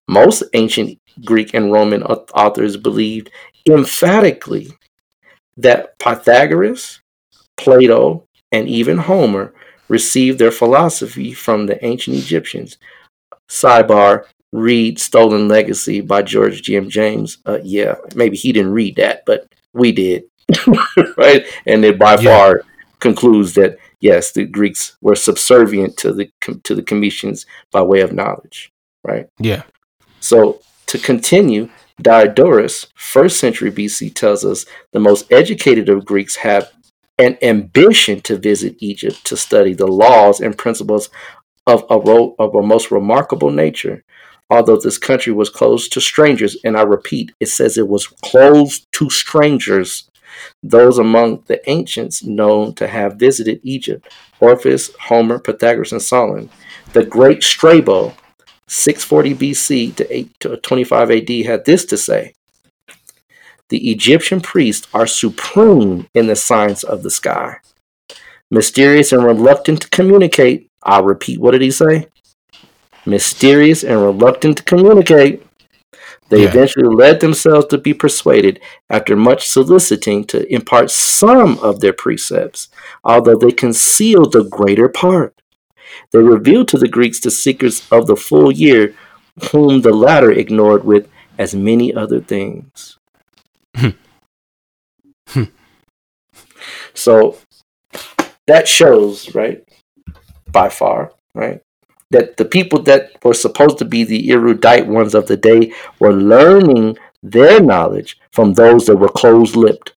most ancient Greek and Roman authors believed emphatically that Pythagoras, Plato, and even Homer received their philosophy from the ancient Egyptians. Sidebar, read Stolen Legacy by George G.M. James. Uh, yeah, maybe he didn't read that, but we did. right? And it by yeah. far concludes that yes, the Greeks were subservient to the to the Kemetians by way of knowledge, right? Yeah. So to continue, Diodorus, first century BC, tells us the most educated of Greeks have an ambition to visit Egypt to study the laws and principles of a, ro- of a most remarkable nature. Although this country was closed to strangers, and I repeat, it says it was closed to strangers, those among the ancients known to have visited Egypt, Orpheus, Homer, Pythagoras, and Solon. The great Strabo, 640 BC to, 8 to 25 AD, had this to say The Egyptian priests are supreme in the science of the sky. Mysterious and reluctant to communicate. I'll repeat, what did he say? Mysterious and reluctant to communicate. They yeah. eventually led themselves to be persuaded, after much soliciting, to impart some of their precepts, although they concealed the greater part. They revealed to the Greeks the secrets of the full year, whom the latter ignored with as many other things. Hmm. Hmm. so that shows, right, by far, right, that the people that were supposed to be the erudite ones of the day were learning their knowledge from those that were closed lipped.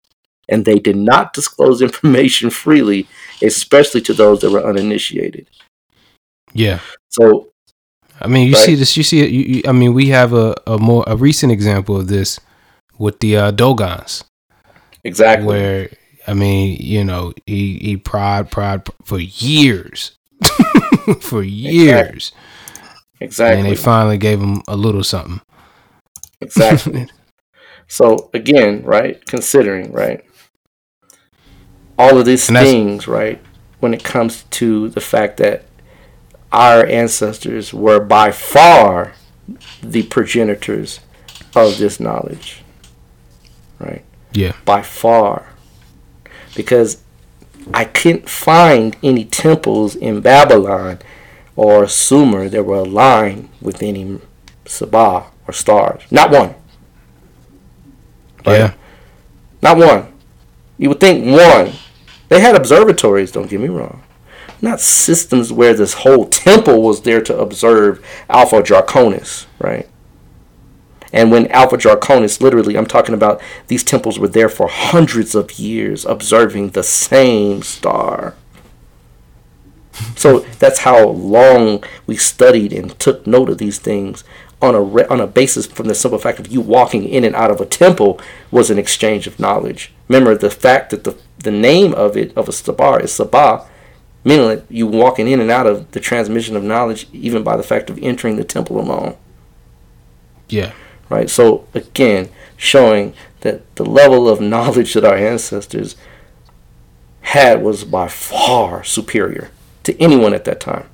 And they did not disclose information freely, especially to those that were uninitiated. Yeah. So, I mean, you right? see this. You see it. You, you, I mean, we have a, a more a recent example of this with the uh, Dogons. Exactly. Where I mean, you know, he he pried pried for years for years. Exactly. exactly. And they finally gave him a little something. Exactly. so again, right? Considering, right? All of these things, right? When it comes to the fact that our ancestors were by far the progenitors of this knowledge. Right? Yeah. By far. Because I couldn't find any temples in Babylon or Sumer that were aligned with any Sabah or stars. Not one. Right? Yeah. Not one. You would think one. They had observatories, don't get me wrong. Not systems where this whole temple was there to observe Alpha Draconis, right? And when Alpha Draconis, literally, I'm talking about these temples were there for hundreds of years observing the same star. So that's how long we studied and took note of these things on a re- on a basis from the simple fact of you walking in and out of a temple was an exchange of knowledge. Remember the fact that the the name of it of a sabah is sabah, meaning that you walking in and out of the transmission of knowledge even by the fact of entering the temple alone. Yeah right? So again, showing that the level of knowledge that our ancestors had was by far superior to anyone at that time.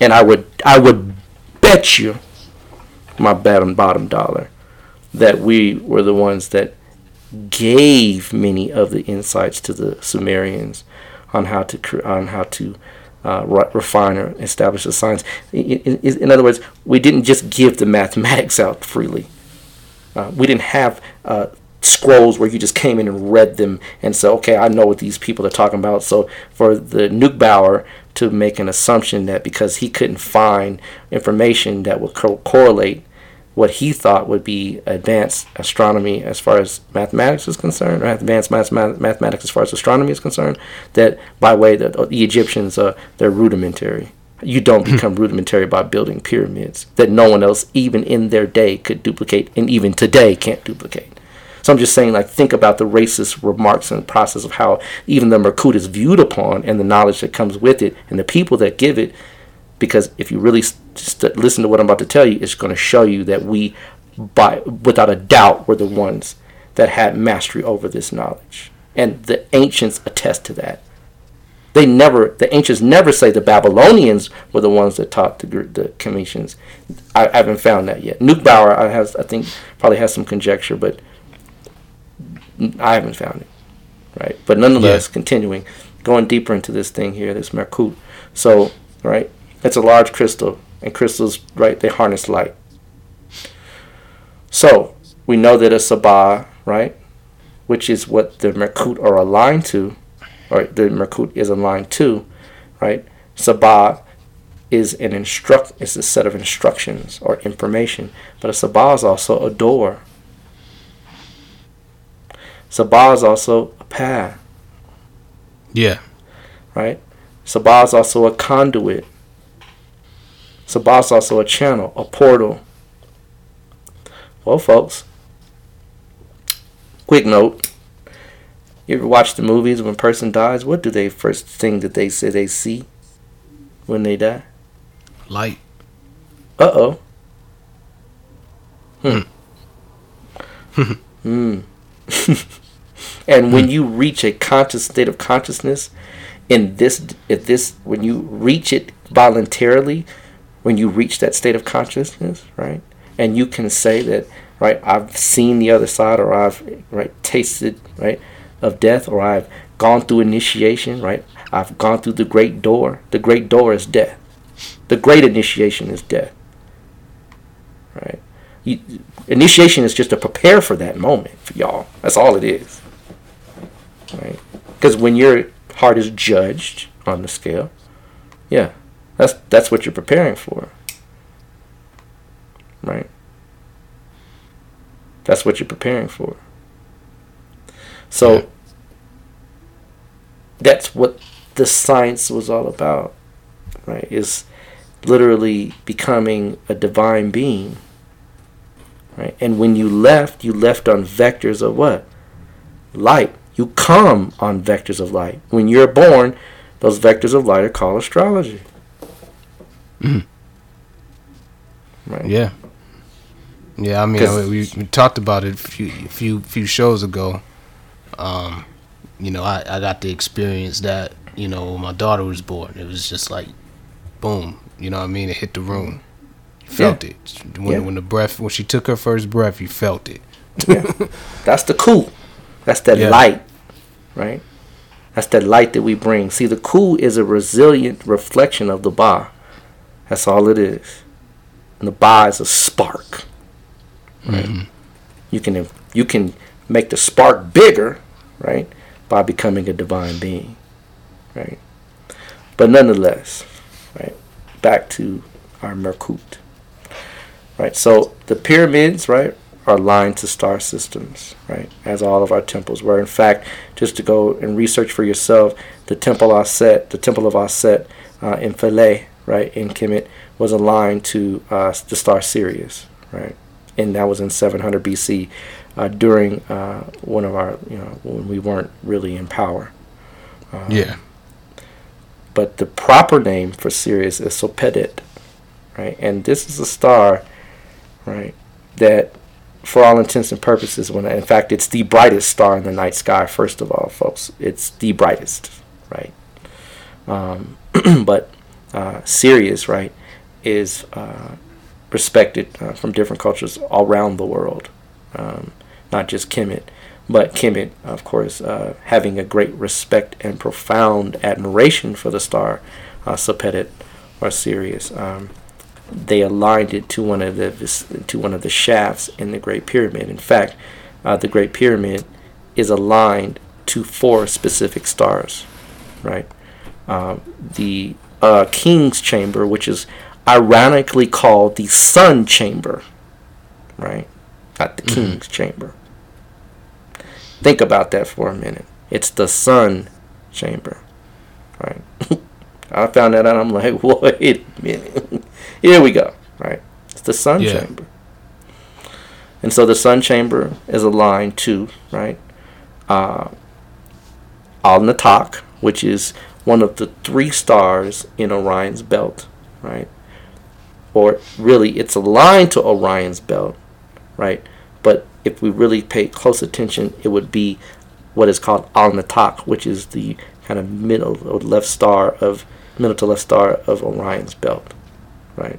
And I would I would bet you my bottom bottom dollar that we were the ones that gave many of the insights to the Sumerians on how to on how to uh, refine or establish the science. In, in, in, other words, we didn't just give the mathematics out freely. Uh, we didn't have uh, scrolls where you just came in and read them and said, okay, I know what these people are talking about. So for the Neugebauer to make an assumption that because he couldn't find information that would co- correlate what he thought would be advanced astronomy as far as mathematics is concerned, or advanced math- mathematics as far as astronomy is concerned, that by way that the Egyptians uh, they're rudimentary. You don't become rudimentary by building pyramids that no one else, even in their day, could duplicate, and even today can't duplicate. So I'm just saying, like, think about the racist remarks and process of how even the Merkut is viewed upon and the knowledge that comes with it and the people that give it. Because if you really st- listen to what I'm about to tell you, it's going to show you that we, by without a doubt, were the ones that had mastery over this knowledge. And the ancients attest to that. They never, the ancients never say the Babylonians were the ones that taught the, the Kemetians. I, I haven't found that yet. Neubauer, I has, I think, probably has some conjecture, but I haven't found it, right? But nonetheless, yeah. continuing, going deeper into this thing here, this Merkut. So, right, it's a large crystal, and crystals, right, they harness light. So, we know that a Sabah, right, which is what the Merkut are aligned to, or the Merkut is aligned to, right? Sabah is an instruct is a set of instructions or information, but a Sabah is also a door, Sabah is also a path. Yeah. Right? Sabah is also a conduit. Sabah is also a channel, a portal. Well, folks, quick note. You ever watch the movies when a person dies? What do they first thing that they say they see when they die? Light. Uh oh. Hmm. Hmm. hmm. and when hmm. you reach a conscious state of consciousness in this if this when you reach it voluntarily when you reach that state of consciousness right and you can say that right i've seen the other side or i've right tasted right of death or i've gone through initiation right i've gone through the great door the great door is death the great initiation is death right you, initiation is just to prepare for that moment for y'all. That's all it is. Right? Because when your heart is judged on the scale, yeah, that's that's what you're preparing for. Right? That's what you're preparing for. So yeah. that's what the science was all about, right? Is literally becoming a divine being Right? And when you left, you left on vectors of what? Light. You come on vectors of light. When you're born, those vectors of light are called astrology. Mm. Right. Yeah. Yeah, I mean, we, we talked about it a few few few shows ago. Um, you know, I, I got to experience that. You know, when my daughter was born, it was just like, boom. You know what I mean? It hit the room. You felt yeah. it when yeah. when the breath when she took her first breath. You felt it. yeah. That's the cool. That's that yeah. light, right? That's that light that we bring. See, the cool is a resilient reflection of the ba. That's all it is. And the ba is a spark. Right? Mm-hmm. You can you can make the spark bigger, right, by becoming a divine being, right? But nonetheless, right, back to our Merkut right? So the pyramids, right, are aligned to star systems, right, as all of our temples were. In fact, just to go and research for yourself, the Temple Aset, the Temple of Aset uh, in Philae, right, in Kemet, was aligned to uh, the star Sirius, right, and that was in 700 BC uh, during uh, one of our, you know, when we weren't really in power. Um, yeah. But the proper name for Sirius is Sopedet, right, and this is a star right? That for all intents and purposes, when in fact it's the brightest star in the night sky. First of all, folks, it's the brightest, right? Um, but uh, Sirius, right, is uh, respected uh, from different cultures all around the world, um, not just Kemet, but Kemet, of course, uh, having a great respect and profound admiration for the star uh, Sopedet or Sirius. Um, they aligned it to one of the to one of the shafts in the Great Pyramid. In fact, uh, the Great Pyramid is aligned to four specific stars, right? Um, the uh, King's Chamber, which is ironically called the Sun Chamber, right? Not the mm-hmm. King's Chamber. Think about that for a minute. It's the Sun Chamber, right? I found that out. I'm like, wait a minute. Here we go. Right. It's the sun Yeah. chamber. And so the sun chamber is aligned to, right, uh, Alnitak, which is one of the three stars in Orion's belt, right? Or really, it's aligned to Orion's belt, right? But if we really pay close attention, it would be what is called Alnitak, which is the kind of middle or left star of middle to left star of Orion's belt, right?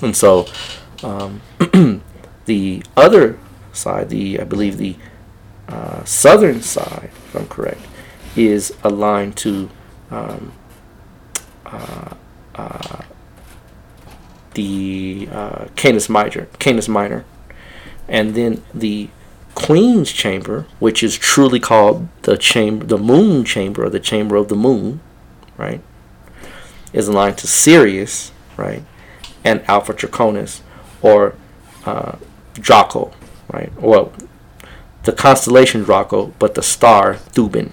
And so, um, the other side, the I believe the uh, southern side, if I'm correct, is aligned to um, uh, uh, the uh, Canis Minor, Canis Minor, and then the Queen's Chamber, which is truly called the chamber, the Moon Chamber, or the Chamber of the Moon, right, is aligned to Sirius, right, and Alpha Draconis, or uh, Draco, right? Well, the constellation Draco, but the star Thuban,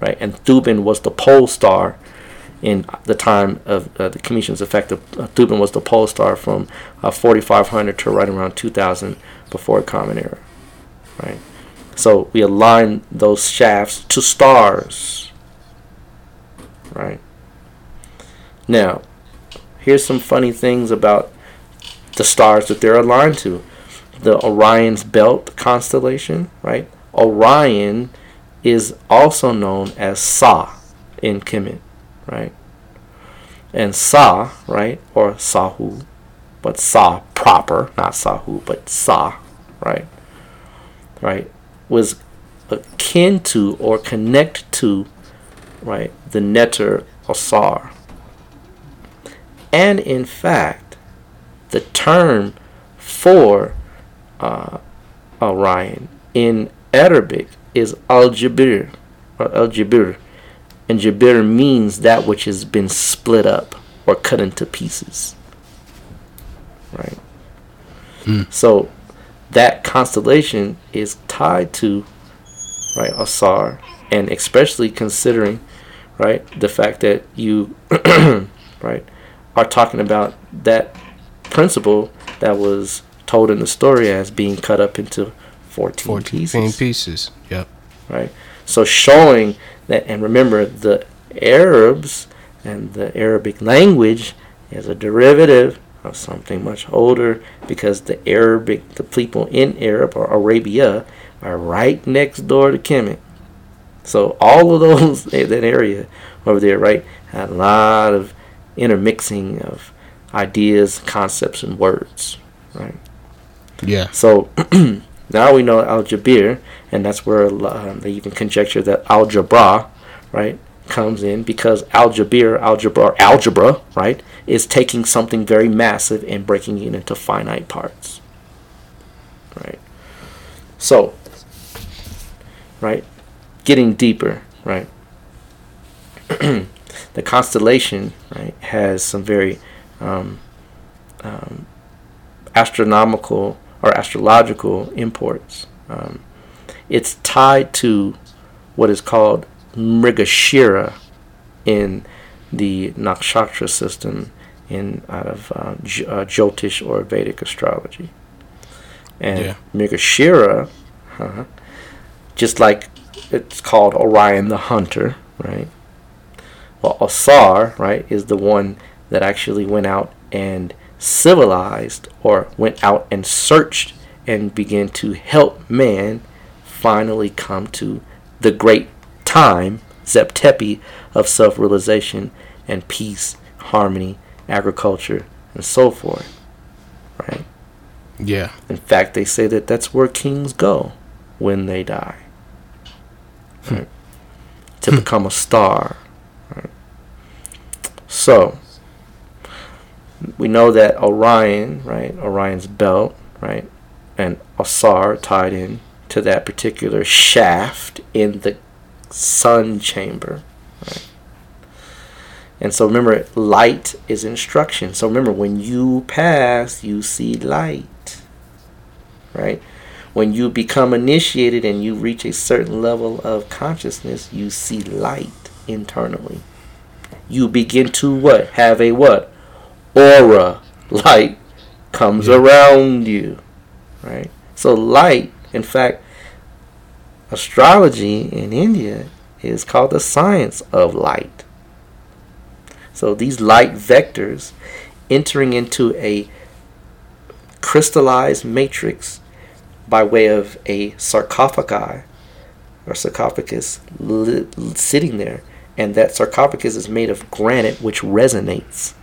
right? And Thuban was the pole star in the time of uh, the Commission's effect. Uh, Thuban was the pole star from uh, 4500 to right around 2000 before Common Era, right? So we align those shafts to stars, right? Now, here's some funny things about the stars that they're aligned to. The Orion's Belt constellation, right? Orion is also known as Sa in Kemet, right? And Sa, right, or Sahu, but Sa proper, not Sahu, but Sa, right? Right, was akin to or connect to, right, the Neter Osar. And in fact, the term for uh, Orion in Arabic is Al Jabir or Al Jabir, and Jabir means that which has been split up or cut into pieces. Right. Hmm. So that constellation is tied to right Asar, and especially considering right the fact that you right are talking about that principle that was told in the story as being cut up into 14, 14 pieces pieces. Yep. right? So showing that, and remember, the Arabs and the Arabic language is a derivative of something much older because the Arabic, the people in Arab or Arabia, are right next door to Kemet. So all of those that area over there, right, had a lot of intermixing of ideas, concepts, and words, right? Yeah. So now we know Al Jabir, and that's where um, they even conjecture that algebra, right, comes in because Al Jabir, algebra, algebra, right, is taking something very massive and breaking it into finite parts, right. So, right, getting deeper, right. the constellation, right, has some very um, um, astronomical or astrological imports. Um, it's tied to what is called Mrigashira in the nakshatra system in out of uh, J- uh, Jyotish or Vedic astrology. And Yeah. Mrigashira, uh, just like it's called Orion the Hunter, right? Well, Asar, right, is the one that actually went out and civilized or went out and searched and began to help man finally come to the great time, Zeptepi, of self realization and peace, harmony, agriculture, and so forth. Right? Yeah. In fact, they say that that's where kings go when they die. Hmm. Right? to become a star. Right? So, we know that Orion, right, Orion's belt, right, and Osar tied in to that particular shaft in the sun chamber. Right? And so remember, light is instruction. So remember, when you pass, you see light. Right? When you become initiated and you reach a certain level of consciousness, you see light internally. you begin to what? Have a what? Aura. Light comes yeah. around you. Right? So light, in fact, astrology in India is called the science of light. So these light vectors entering into a crystallized matrix by way of a sarcophagi or sarcophagus li- sitting there. And that sarcophagus is made of granite, which resonates.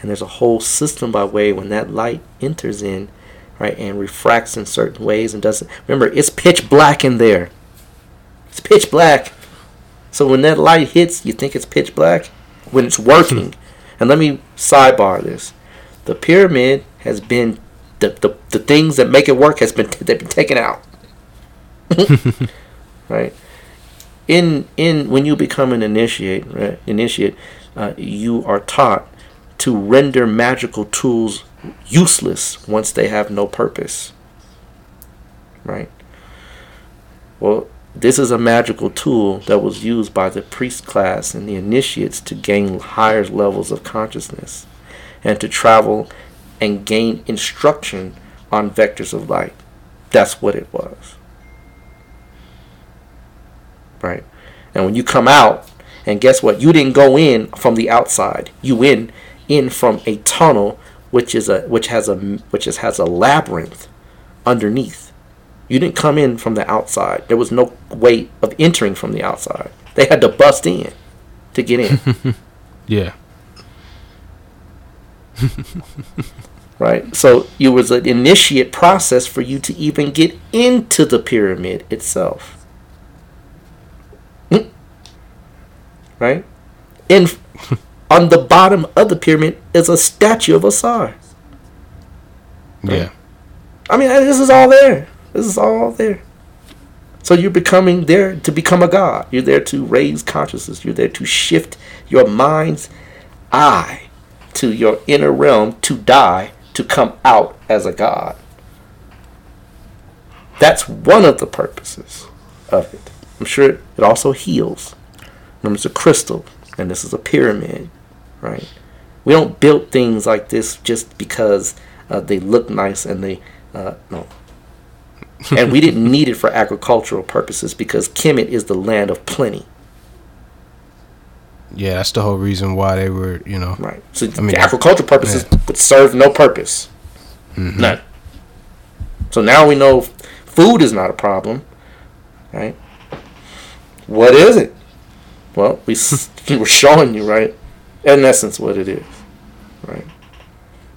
And there's a whole system by way when that light enters in, right, and refracts in certain ways and doesn't. Remember, it's pitch black in there. It's pitch black. So when that light hits, you think it's pitch black when it's working. and let me sidebar this. The pyramid has been the, the, the things that make it work has been they've been taken out. right? In in when you become an initiate, right? Initiate, uh, you are taught to render magical tools useless once they have no purpose. Right? Well, this is a magical tool that was used by the priest class and the initiates to gain higher levels of consciousness and to travel and gain instruction on vectors of light. That's what it was. Right? And when you come out, and guess what? You didn't go in from the outside. You in in from a tunnel which is a which has a which is, has a labyrinth underneath. You didn't come in from the outside. There was no way of entering from the outside. They had to bust in to get in. yeah. right? So it was an initiate process for you to even get into the pyramid itself. Hmm? Right? In on the bottom of the pyramid is a statue of Asar. Right? Yeah. I mean, this is all there. This is all there. So you're becoming there to become a god. You're there to raise consciousness. You're there to shift your mind's eye to your inner realm to die to come out as a god. That's one of the purposes of it. I'm sure it also heals. Remember, it's a crystal, and this is a pyramid, right? We don't build things like this just because uh, they look nice and they uh, no. and we didn't need it for agricultural purposes because Kemet is the land of plenty. Yeah, that's the whole reason why they were, you know. Right. So I mean, agricultural purposes yeah. would serve no purpose. Mm-hmm. None. So now we know food is not a problem, right? What is it? Well, we we were showing you, right? In essence, what it is, right?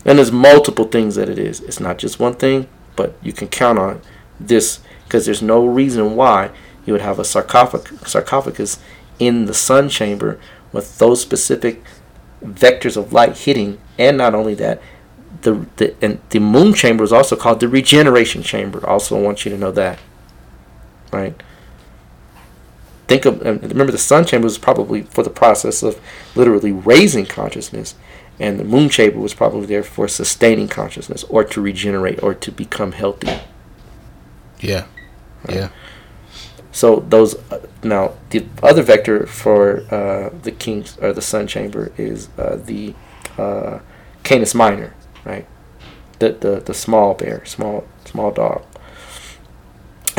And there's multiple things that it is. It's not just one thing, but you can count on this because there's no reason why you would have a sarcophagus, sarcophagus in the sun chamber with those specific vectors of light hitting, and not only that, the the and the moon chamber is also called the regeneration chamber. Also, I want you to know that, right? Think of remember the sun chamber was probably for the process of literally raising consciousness, and the moon chamber was probably there for sustaining consciousness or to regenerate or to become healthy. Yeah, right? yeah. So those uh, now the other vector for uh, the king's or the sun chamber is uh, the uh, Canis minor, right? The, the the small bear, small small dog.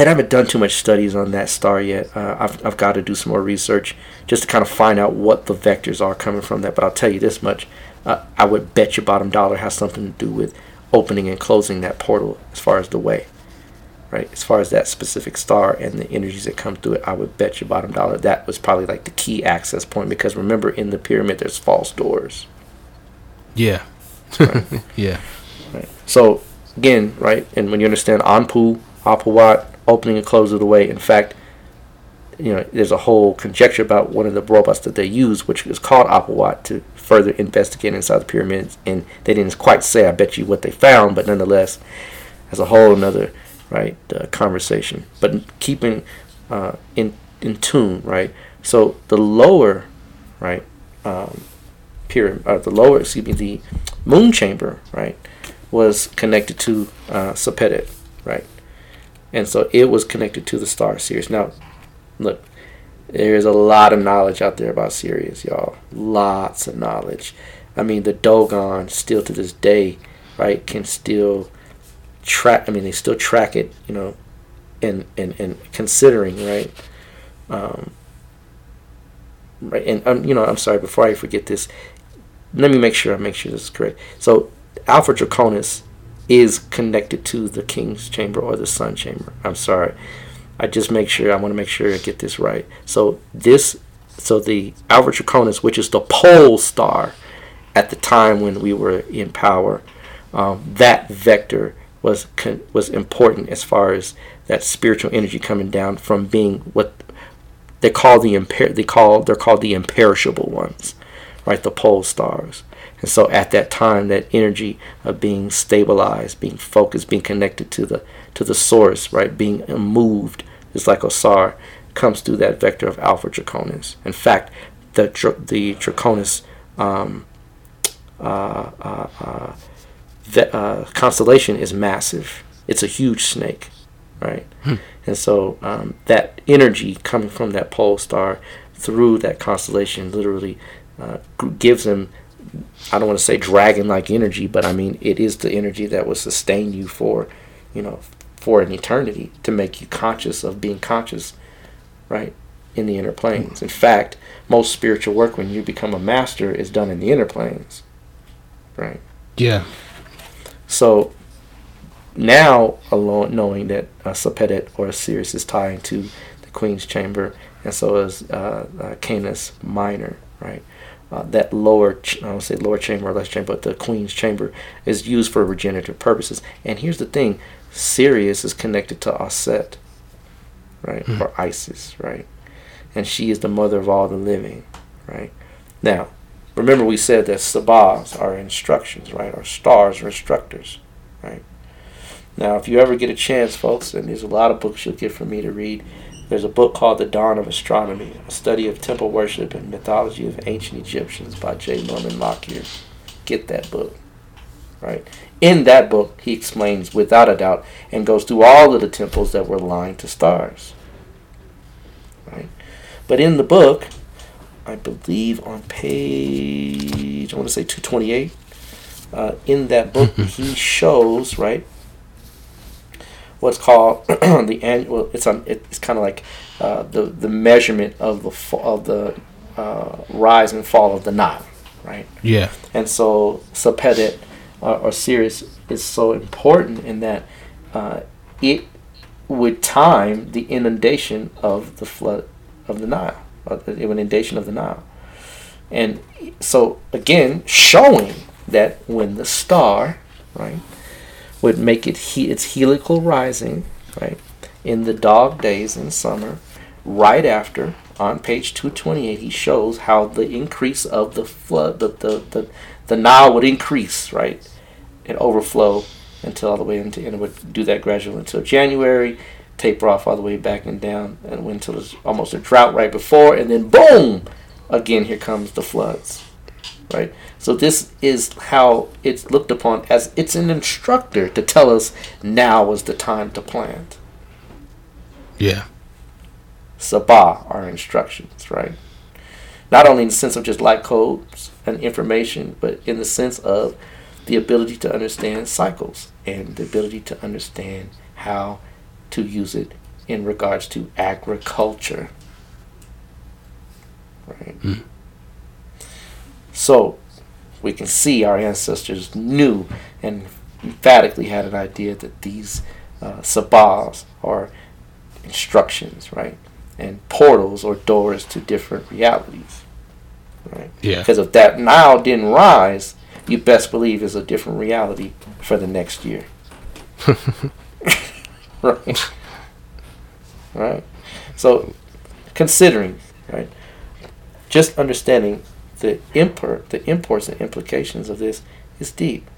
And I haven't done too much studies on that star yet. Uh, I've I've got to do some more research just to kind of find out what the vectors are coming from that. But I'll tell you this much: uh, I would bet your bottom dollar has something to do with opening and closing that portal as far as the way right? As far as that specific star and the energies that come through it, I would bet your bottom dollar that was probably like the key access point because remember in the pyramid there's false doors. Yeah. Right? yeah. Right. So again, right, and when you understand Anpu, Apawat, opening and closing the way, in fact, you know, there's a whole conjecture about one of the robots that they use, which is called Apawat, to further investigate inside the pyramids. And they didn't quite say, I bet you, what they found, but nonetheless, as a whole another right? The conversation, but keeping uh, in in tune, right? So the lower, right, um, pyramid, uh, the lower, excuse me, the moon chamber, right, was connected to uh, right, and so it was connected to the star Sirius. Now, look, There's a lot of knowledge out there about Sirius, y'all. Lots of knowledge. I mean, the Dogon still to this day, right, can still track. I mean, they still track it, you know, and and and considering, right, um, right, and um, you know, I'm sorry. Before I forget this, let me make sure I make sure this is correct. So, Alpha Draconis is connected to the King's Chamber or the Sun Chamber. I'm sorry. I just make sure I want to make sure I get this right. So this, so the Alpha Draconis, which is the pole star, at the time when we were in power, um, that vector was was important as far as that spiritual energy coming down from being what they call the imper- they call they're called the imperishable ones, right? The pole stars. And so at that time, that energy of being stabilized, being focused, being connected to the to the source, right, being moved is like Osar, comes through that vector of Alpha Draconis. In fact, the the Draconis um, uh, uh, uh, the, uh, constellation is massive. It's a huge snake, right? Hmm. And so um, that energy coming from that pole star through that constellation literally uh, gives them. I don't want to say dragon-like energy, but I mean it is the energy that will sustain you for, you know, for an eternity to make you conscious of being conscious, right, in the inner planes. In fact, most spiritual work when you become a master is done in the inner planes, right? Yeah. So now, alone knowing that a Sepedet or a Sirius is tied to the Queen's chamber, and so is uh, uh, Canis Minor, right? Uh, that lower, ch- I don't say lower chamber or less chamber, but the Queen's chamber is used for regenerative purposes. And here's the thing Sirius is connected to Aset, right? Mm-hmm. Or Isis, right? And she is the mother of all the living, right? Now, remember we said that sabahs are instructions, right? Or stars are instructors, right? Now, if you ever get a chance, folks, and there's a lot of books you'll get from me to read, there's a book called The Dawn of Astronomy, a study of temple worship and mythology of ancient Egyptians by J. Norman Lockyer. Get that book, right? In that book, he explains without a doubt and goes through all of the temples that were aligned to stars. Right? But in the book, I believe on page, I want to say 228, uh, in that book, he shows, right, what's called the annual, it's, on, it's kind of like uh, the, the measurement of the, of the uh, rise and fall of the Nile, right? Yeah. And so Sepedet uh, or Sirius is so important in that uh, it would time the inundation of the flood of the Nile, the inundation of the Nile. And so again, showing that when the star, right, would make it he- its heliacal rising, right, in the dog days in summer, right after on page 228 he shows how the increase of the flood the, the, the, the Nile would increase, right? And overflow until all the way into, and it would do that gradually until January, taper off all the way back and down, and until it's almost a drought right before, and then boom, again here comes the floods, right? So this is how it's looked upon as it's an instructor to tell us now is the time to plant. Yeah. Sabah are instructions, right? Not only in the sense of just light codes and information, but in the sense of the ability to understand cycles and the ability to understand how to use it in regards to agriculture. Right? Mm. So we can see our ancestors knew and emphatically had an idea that these uh, sabahs are instructions, right? And portals or doors to different realities. Right? Yeah. Because if that Nile didn't rise, you best believe is a different reality for the next year. right. Right. So considering, right, just understanding the import, the imports and implications of this is deep,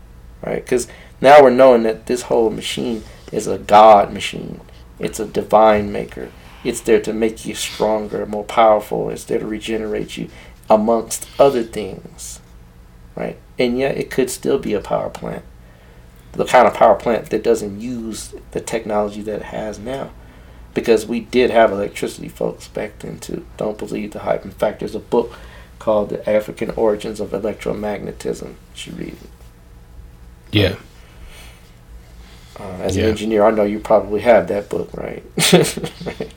right? Because now we're knowing that this whole machine is a God machine. It's a divine maker. It's there to make you stronger, more powerful. It's there to regenerate you, amongst other things, right? And yet it could still be a power plant. The kind of power plant that doesn't use the technology that it has now. because we did have electricity, folks, back then too. Don't believe the hype. In fact, there's a book called "The African Origins of Electromagnetism." You should read it. Yeah. Uh, as Yeah. an engineer, I know you probably have that book, right?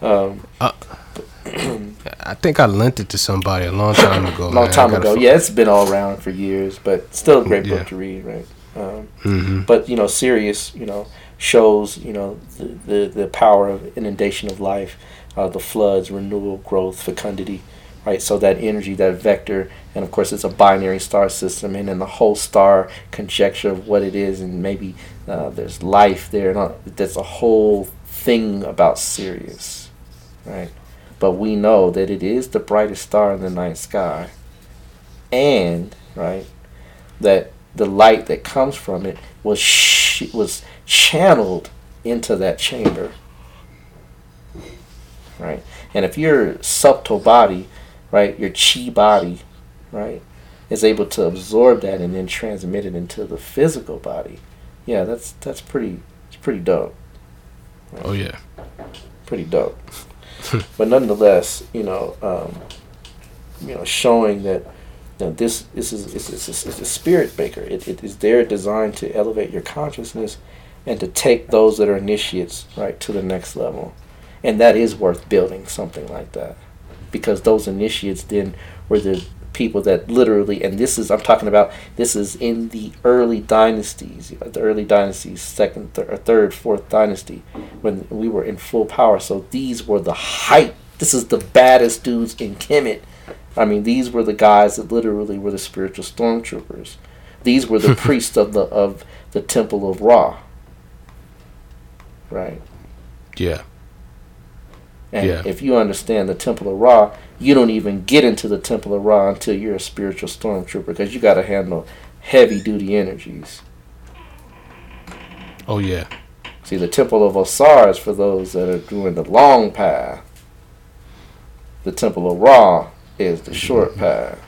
Um, I think I lent it to somebody a long time ago. long man. Time ago. Yeah, it's been all around for years, but still a great Yeah. book to read, right? Um, Mhm. but you know, Sirius, you know, shows you know the the, the power of inundation of life, uh, the floods, renewal, growth, fecundity, right? So that energy, that vector, and of course it's a binary star system, and then the whole star conjecture of what it is, and maybe uh, there's life there. And all- that's a whole thing about Sirius, right? But we know that it is the brightest star in the night sky, and right that the light that comes from it was sh- was channeled into that chamber right and if your subtle body right your chi body right is able to absorb that and then transmit it into the physical body yeah that's that's pretty it's pretty dope Oh yeah. pretty dope. but nonetheless, you know, um, you know, showing that you know, this this is it's, it's, it's, it's a spirit maker. It, it is there designed to elevate your consciousness and to take those that are initiates right to the next level, and that is worth building something like that, because those initiates then were the people that literally and this is I'm talking about this is in the early dynasties the early dynasties second thir- third fourth dynasty when we were in full power. So these were the height this is the baddest dudes in Kemet. I mean these were the guys that literally were the spiritual stormtroopers. These were the priests of the of the temple of Ra. Right? Yeah. And Yeah. if you understand the Temple of Ra, you don't even get into the Temple of Ra until you're a spiritual stormtrooper because you got to handle heavy duty energies. Oh yeah. See, the Temple of Osiris for those that are doing the long path. The Temple of Ra is the mm-hmm. short path.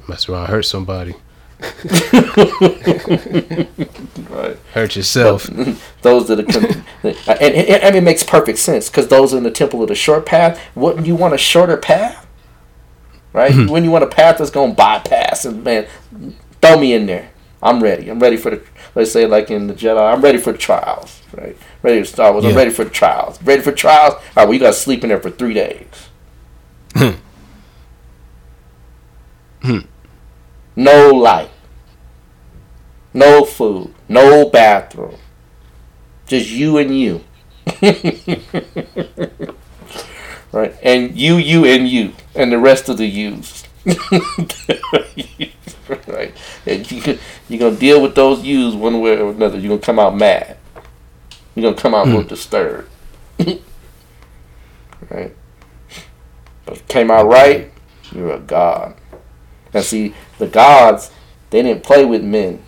That's Mess around, hurt somebody, Right. hurt yourself. Those that are, con- and, and, and it makes perfect sense because those in the Temple of the short path, wouldn't you want a shorter path? Right? Mm-hmm. When you want a path that's going to bypass and man, throw me in there. I'm ready. I'm ready for the. Let's say like in the Jedi, I'm ready for the trials. Right? Ready to Star Wars. I'm ready for the trials. Ready for trials. All right. Well, you got to sleep in there for three days. Hmm. Hmm. No light. No food. No bathroom. Just you and you. right? And you, you, and you. And the rest of the yous. right? And you, you're going to deal with those yous one way or another. You're going to come out mad. You're going to come out real hmm. disturbed. right? But came out right, you're a god. And see, the gods, they didn't play with men.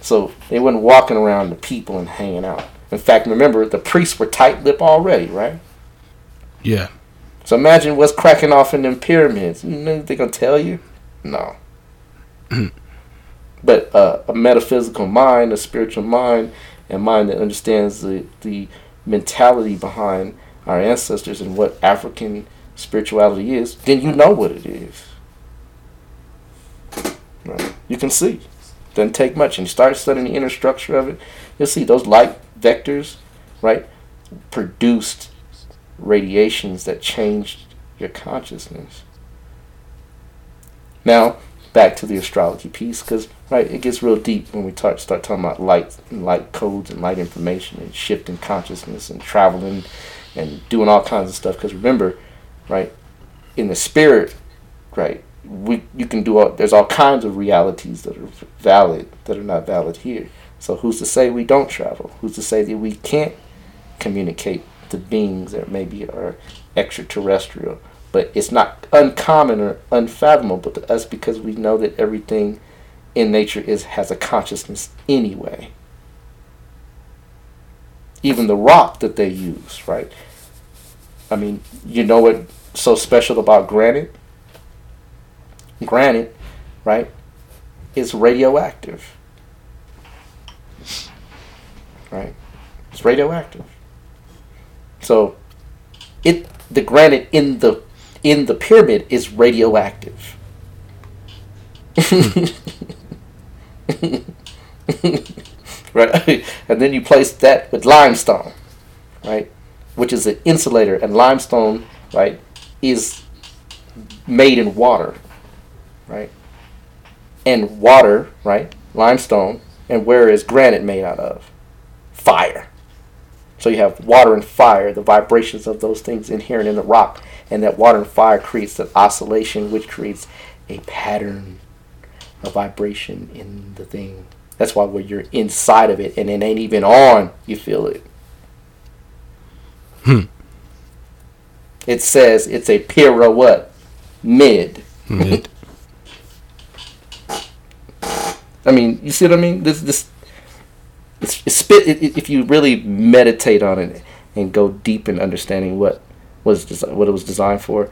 So they wasn't walking around the people and hanging out. In fact, remember, the priests were tight lipped already, right? Yeah. So imagine what's cracking off in them pyramids. You know they gonna tell you? No. but uh, a metaphysical mind, a spiritual mind, and mind that understands the, the mentality behind our ancestors and what African spirituality is, then you know what it is. Right? You can see. Doesn't take much. And you start studying the inner structure of it, you'll see those light vectors, right, produced radiations that changed your consciousness. Now, back to the astrology piece, because right, it gets real deep when we start start talking about light and light codes and light information and shifting consciousness and traveling and doing all kinds of stuff. Because remember, right, in the spirit, right, we you can do all. There's all kinds of realities that are valid that are not valid here. So who's to say we don't travel? Who's to say that we can't communicate to beings that maybe are extraterrestrial? But it's not uncommon or unfathomable to us because we know that everything in nature is has a consciousness anyway. Even the rock that they use, right? I mean, you know what's so special about granite? Granite, right, is radioactive. Right? It's radioactive. So, it the granite in the in the pyramid is radioactive. right, and then you place that with limestone, right, which is an insulator, and limestone, right, is made in water, right, and water, right, limestone, and where is granite made out of? Fire. So you have water and fire, the vibrations of those things inherent in the rock, and that water and fire creates an oscillation, which creates a pattern of vibration in the thing. That's why when you're inside of it and it ain't even on, you feel it. Hmm. It says it's a what? Mid. Mid. I mean, you see what I mean? This this it's, it's spit. It, if you really meditate on it and go deep in understanding what was desi- what it was designed for,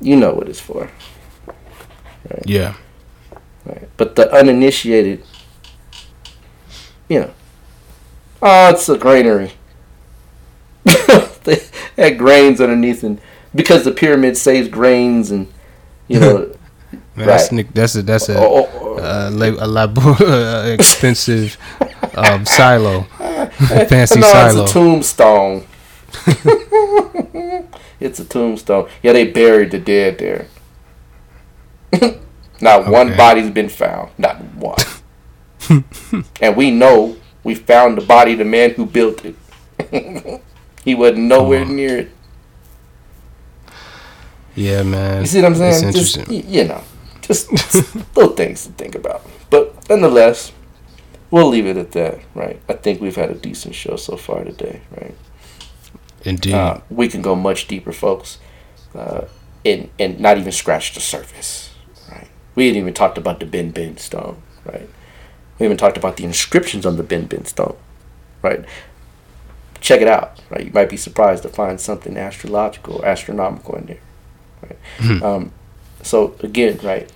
you know what it's for. Right? Yeah. Right. But the uninitiated, you know, oh, it's a granary. they had grains underneath, and because the pyramid saves grains, and you know, Man, that's Right. Nick- that's a that's a Oh, oh, oh. Uh, la- a labo- uh, expensive um, silo, fancy no, silo. it's a tombstone. it's a tombstone. Yeah, they buried the dead there. Not one body's been found. Not one. and we know we found the body of the man who built it. he wasn't nowhere near it. yeah, man. You see what I'm saying? It's interesting. y- you know, just, just little things to think about. But nonetheless, we'll leave it at that, right? I think we've had a decent show so far today, right? Indeed. Uh, we can go much deeper, folks, uh, and and not even scratch the surface. Right? We hadn't even talked about the Ben Ben stone. Right? We haven't talked about the inscriptions on the Ben Ben stone. Right? Check it out. Right? You might be surprised to find something astrological astronomical in there. Right? Um, so again, right?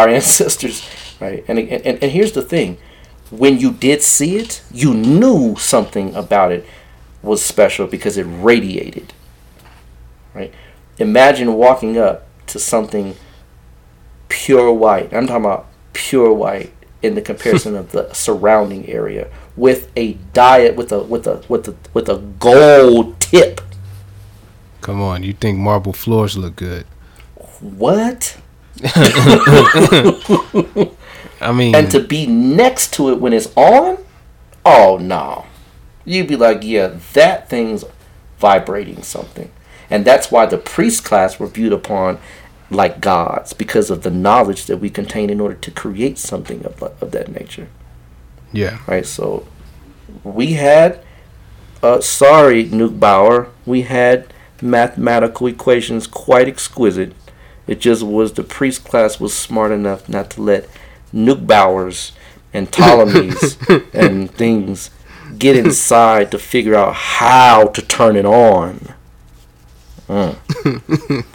Our ancestors, right? And, and and here's the thing: when you did see it, you knew something about it was special because it radiated. Right? Imagine walking up to something pure white. I'm talking about pure white in the comparison of the surrounding area with a diet with a with a with a with a gold tip. Come on, you think marble floors look good? What? I mean, And to be next to it when it's on? Oh no. You'd be like, yeah, that thing's vibrating something. And that's why the priest class were viewed upon like gods because of the knowledge that we contain in order to create something of, of that nature. yeah, Right? So we had uh sorry, Neugebauer, we had mathematical equations quite exquisite. It just was the priest class was smart enough not to let Neugebauers and Ptolemies and things get inside to figure out how to turn it on.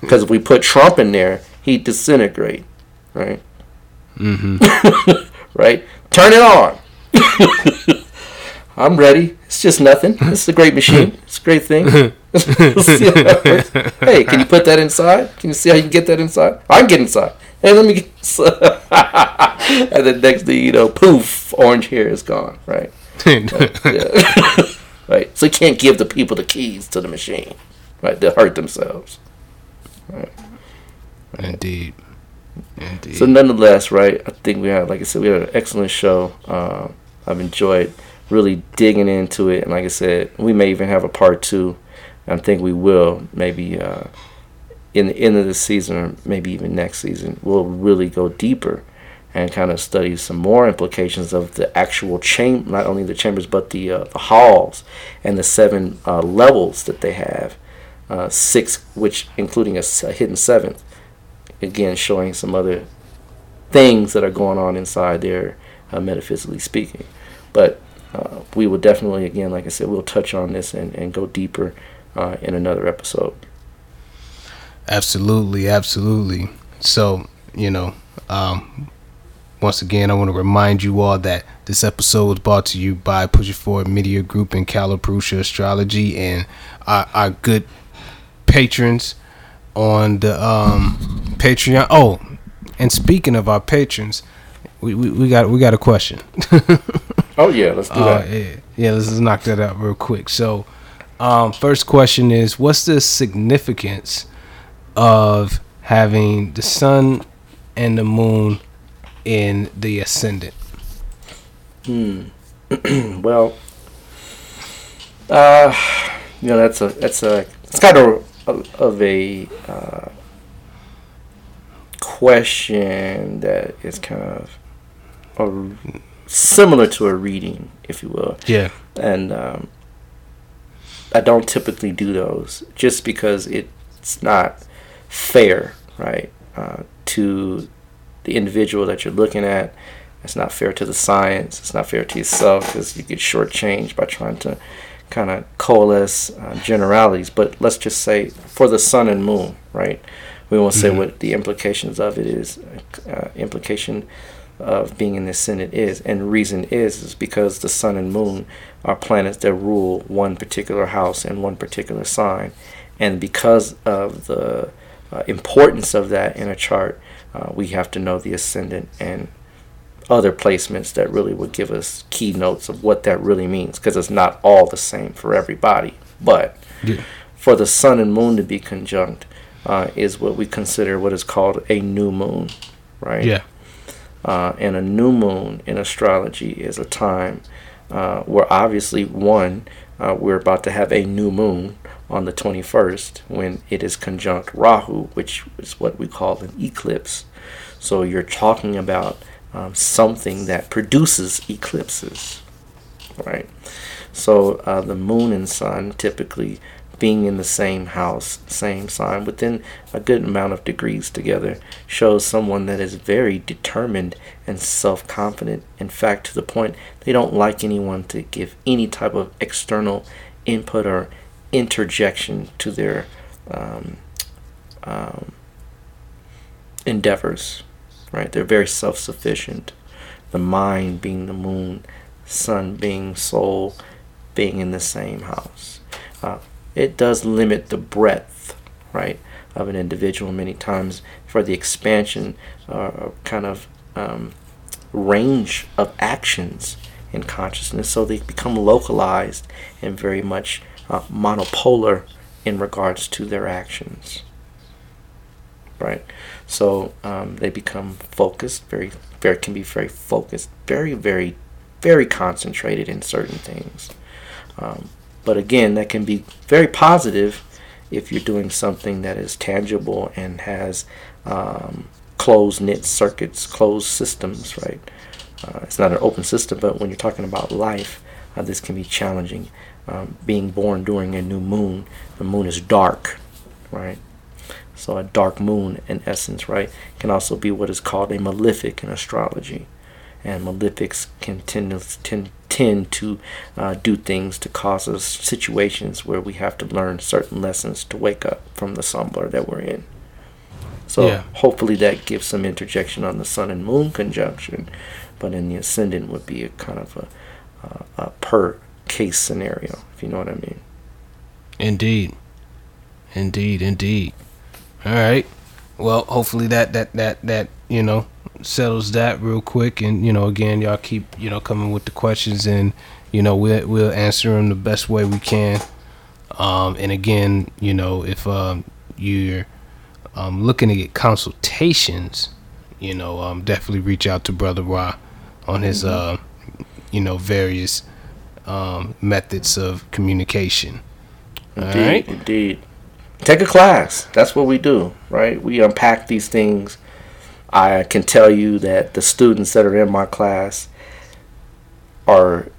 Because if we put Trump in there, he'd disintegrate, right? mm-hmm. right? Turn it on. I'm ready. It's just nothing. It's a great machine. It's a great thing. See how that works. hey, can you put that inside? Can you see how you can get that inside? I can get inside. Hey, let me get inside. and then next thing you know, poof, orange hair is gone, right? Right. So you can't give the people the keys to the machine, right? They'll hurt themselves. indeed, indeed. So nonetheless, right? I think we had, like I said, we had an excellent show. Uh, I've enjoyed really digging into it, and like I said, we may even have a part two. I think we will maybe uh, in the end of the season, or maybe even next season. We'll really go deeper and kind of study some more implications of the actual chamber, not only the chambers but the uh, the halls and the seven uh, levels that they have. Uh, six, which including a hidden seventh again showing some other things that are going on inside there uh, metaphysically speaking but uh, we will definitely again like i said we'll touch on this and, and go deeper uh, in another episode Absolutely, absolutely. So, you know, um, once again, I want to remind you all that this episode was brought to you by Push It Forward Media Group and Caliprucia Astrology and our, our good patrons on the um, Patreon. Oh, and speaking of our patrons, we, we, we got we got a question. oh yeah, let's do uh, that. Yeah, yeah, let's just knock that out real quick. So, um, first question is, what's the significance of having the sun and the moon in the ascendant? Hmm. well, uh, you know that's a that's a it's kind of of, of a uh, question that is kind of a, similar to a reading, if you will. Yeah. And um, I don't typically do those just because it's not fair, right, uh, to the individual that you're looking at. It's not fair to the science. It's not fair to yourself because you get shortchanged by trying to kind of coalesce uh, generalities. But let's just say for the sun and moon, right? We won't say mm-hmm. what the implications of it is. Uh, implication of being in the ascendant is, and reason is is because the sun and moon are planets that rule one particular house and one particular sign, and because of the uh, importance of that in a chart, uh, we have to know the ascendant and other placements that really would give us keynotes of what that really means because it's not all the same for everybody. But yeah. for the sun and moon to be conjunct uh, is what we consider what is called a new moon, right? Yeah. Uh, and a new moon in astrology is a time uh, where obviously one uh, we're about to have a new moon on the 21st when it is conjunct Rahu, which is what we call an eclipse. So you're talking about um, something that produces eclipses, right? So uh, the moon and sun typically being in the same house, same sign, within a good amount of degrees together, shows someone that is very determined and self confident. In fact, to the point they don't like anyone to give any type of external input or interjection to their um, um, endeavors right? They're very self sufficient. The mind being the moon, sun being soul, being in the same house. Uh, it does limit the breadth, right, of an individual many times for the expansion uh, kind of um, range of actions in consciousness. So they become localized and very much uh, monopolar in regards to their actions, right? So um, they become focused, very, very can be very focused, very, very, very concentrated in certain things. Um, but again, that can be very positive if you're doing something that is tangible and has um, closed knit circuits, closed systems, right? Uh, it's not an open system, but when you're talking about life, uh, this can be challenging. Um, being born during a new moon, the moon is dark, right? So a dark moon, in essence, right, can also be what is called a malefic in astrology. And malefics can tend to, tend, tend to uh, do things to cause us situations where we have to learn certain lessons to wake up from the slumber that we're in. So yeah. hopefully that gives some interjection on the sun and moon conjunction, but in the ascendant would be a kind of a, a per case scenario, if you know what I mean. Indeed, indeed, indeed. All right. Well, hopefully that that that that you know settles that real quick, and you know again y'all keep you know coming with the questions, and you know we'll we'll answer them the best way we can. Um, and again, you know if um, you're um, looking to get consultations, you know um, definitely reach out to Brother Ra on his mm-hmm. uh, you know various um, methods of communication. Indeed, All right? indeed take a class. That's what we do, right? We unpack these things. I can tell you that the students that are in my class are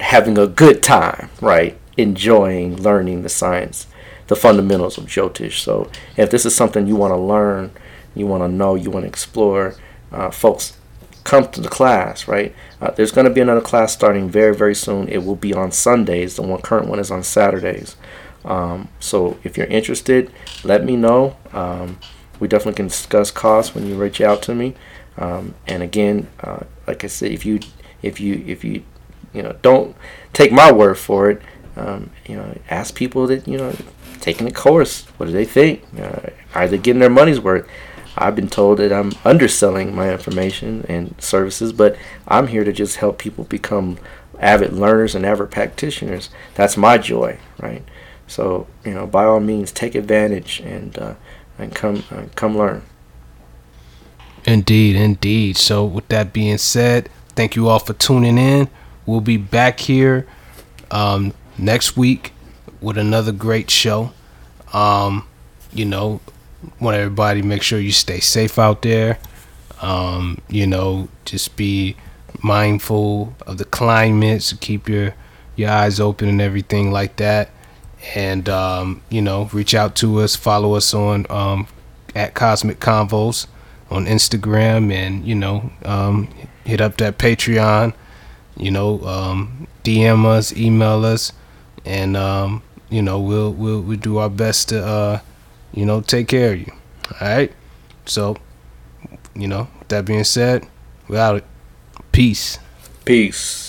having a good time, right? Enjoying learning the science, the fundamentals of Jyotish. So, if this is something you want to learn, you want to know, you want to explore, uh, folks, come to the class, right? Uh, there's going to be another class starting very, very soon. It will be on Sundays. The one current one is on Saturdays. Um, so if you're interested, let me know. Um, we definitely can discuss costs when you reach out to me. Um, and again, uh, like I said, if you if you if you you know don't take my word for it, um, you know, ask people that you know taking the course. What do they think? Uh, are they getting their money's worth? I've been told that I'm underselling my information and services, but I'm here to just help people become avid learners and avid practitioners. That's my joy, right? So you know, by all means, take advantage and uh, and come uh, come learn. Indeed, indeed. So with that being said, thank you all for tuning in. We'll be back here um, next week with another great show. Um, you know, want everybody make sure you stay safe out there. Um, you know, just be mindful of the climate, so keep your your eyes open and everything like that. And um, you know, reach out to us, follow us on um, at Cosmic Convos on Instagram, and you know, um, hit up that Patreon. You know, um, DM us, email us, and um, you know, we'll we'll we'll do our best to uh, you know take care of you. All right. So, you know, that being said, we out. Peace. Peace.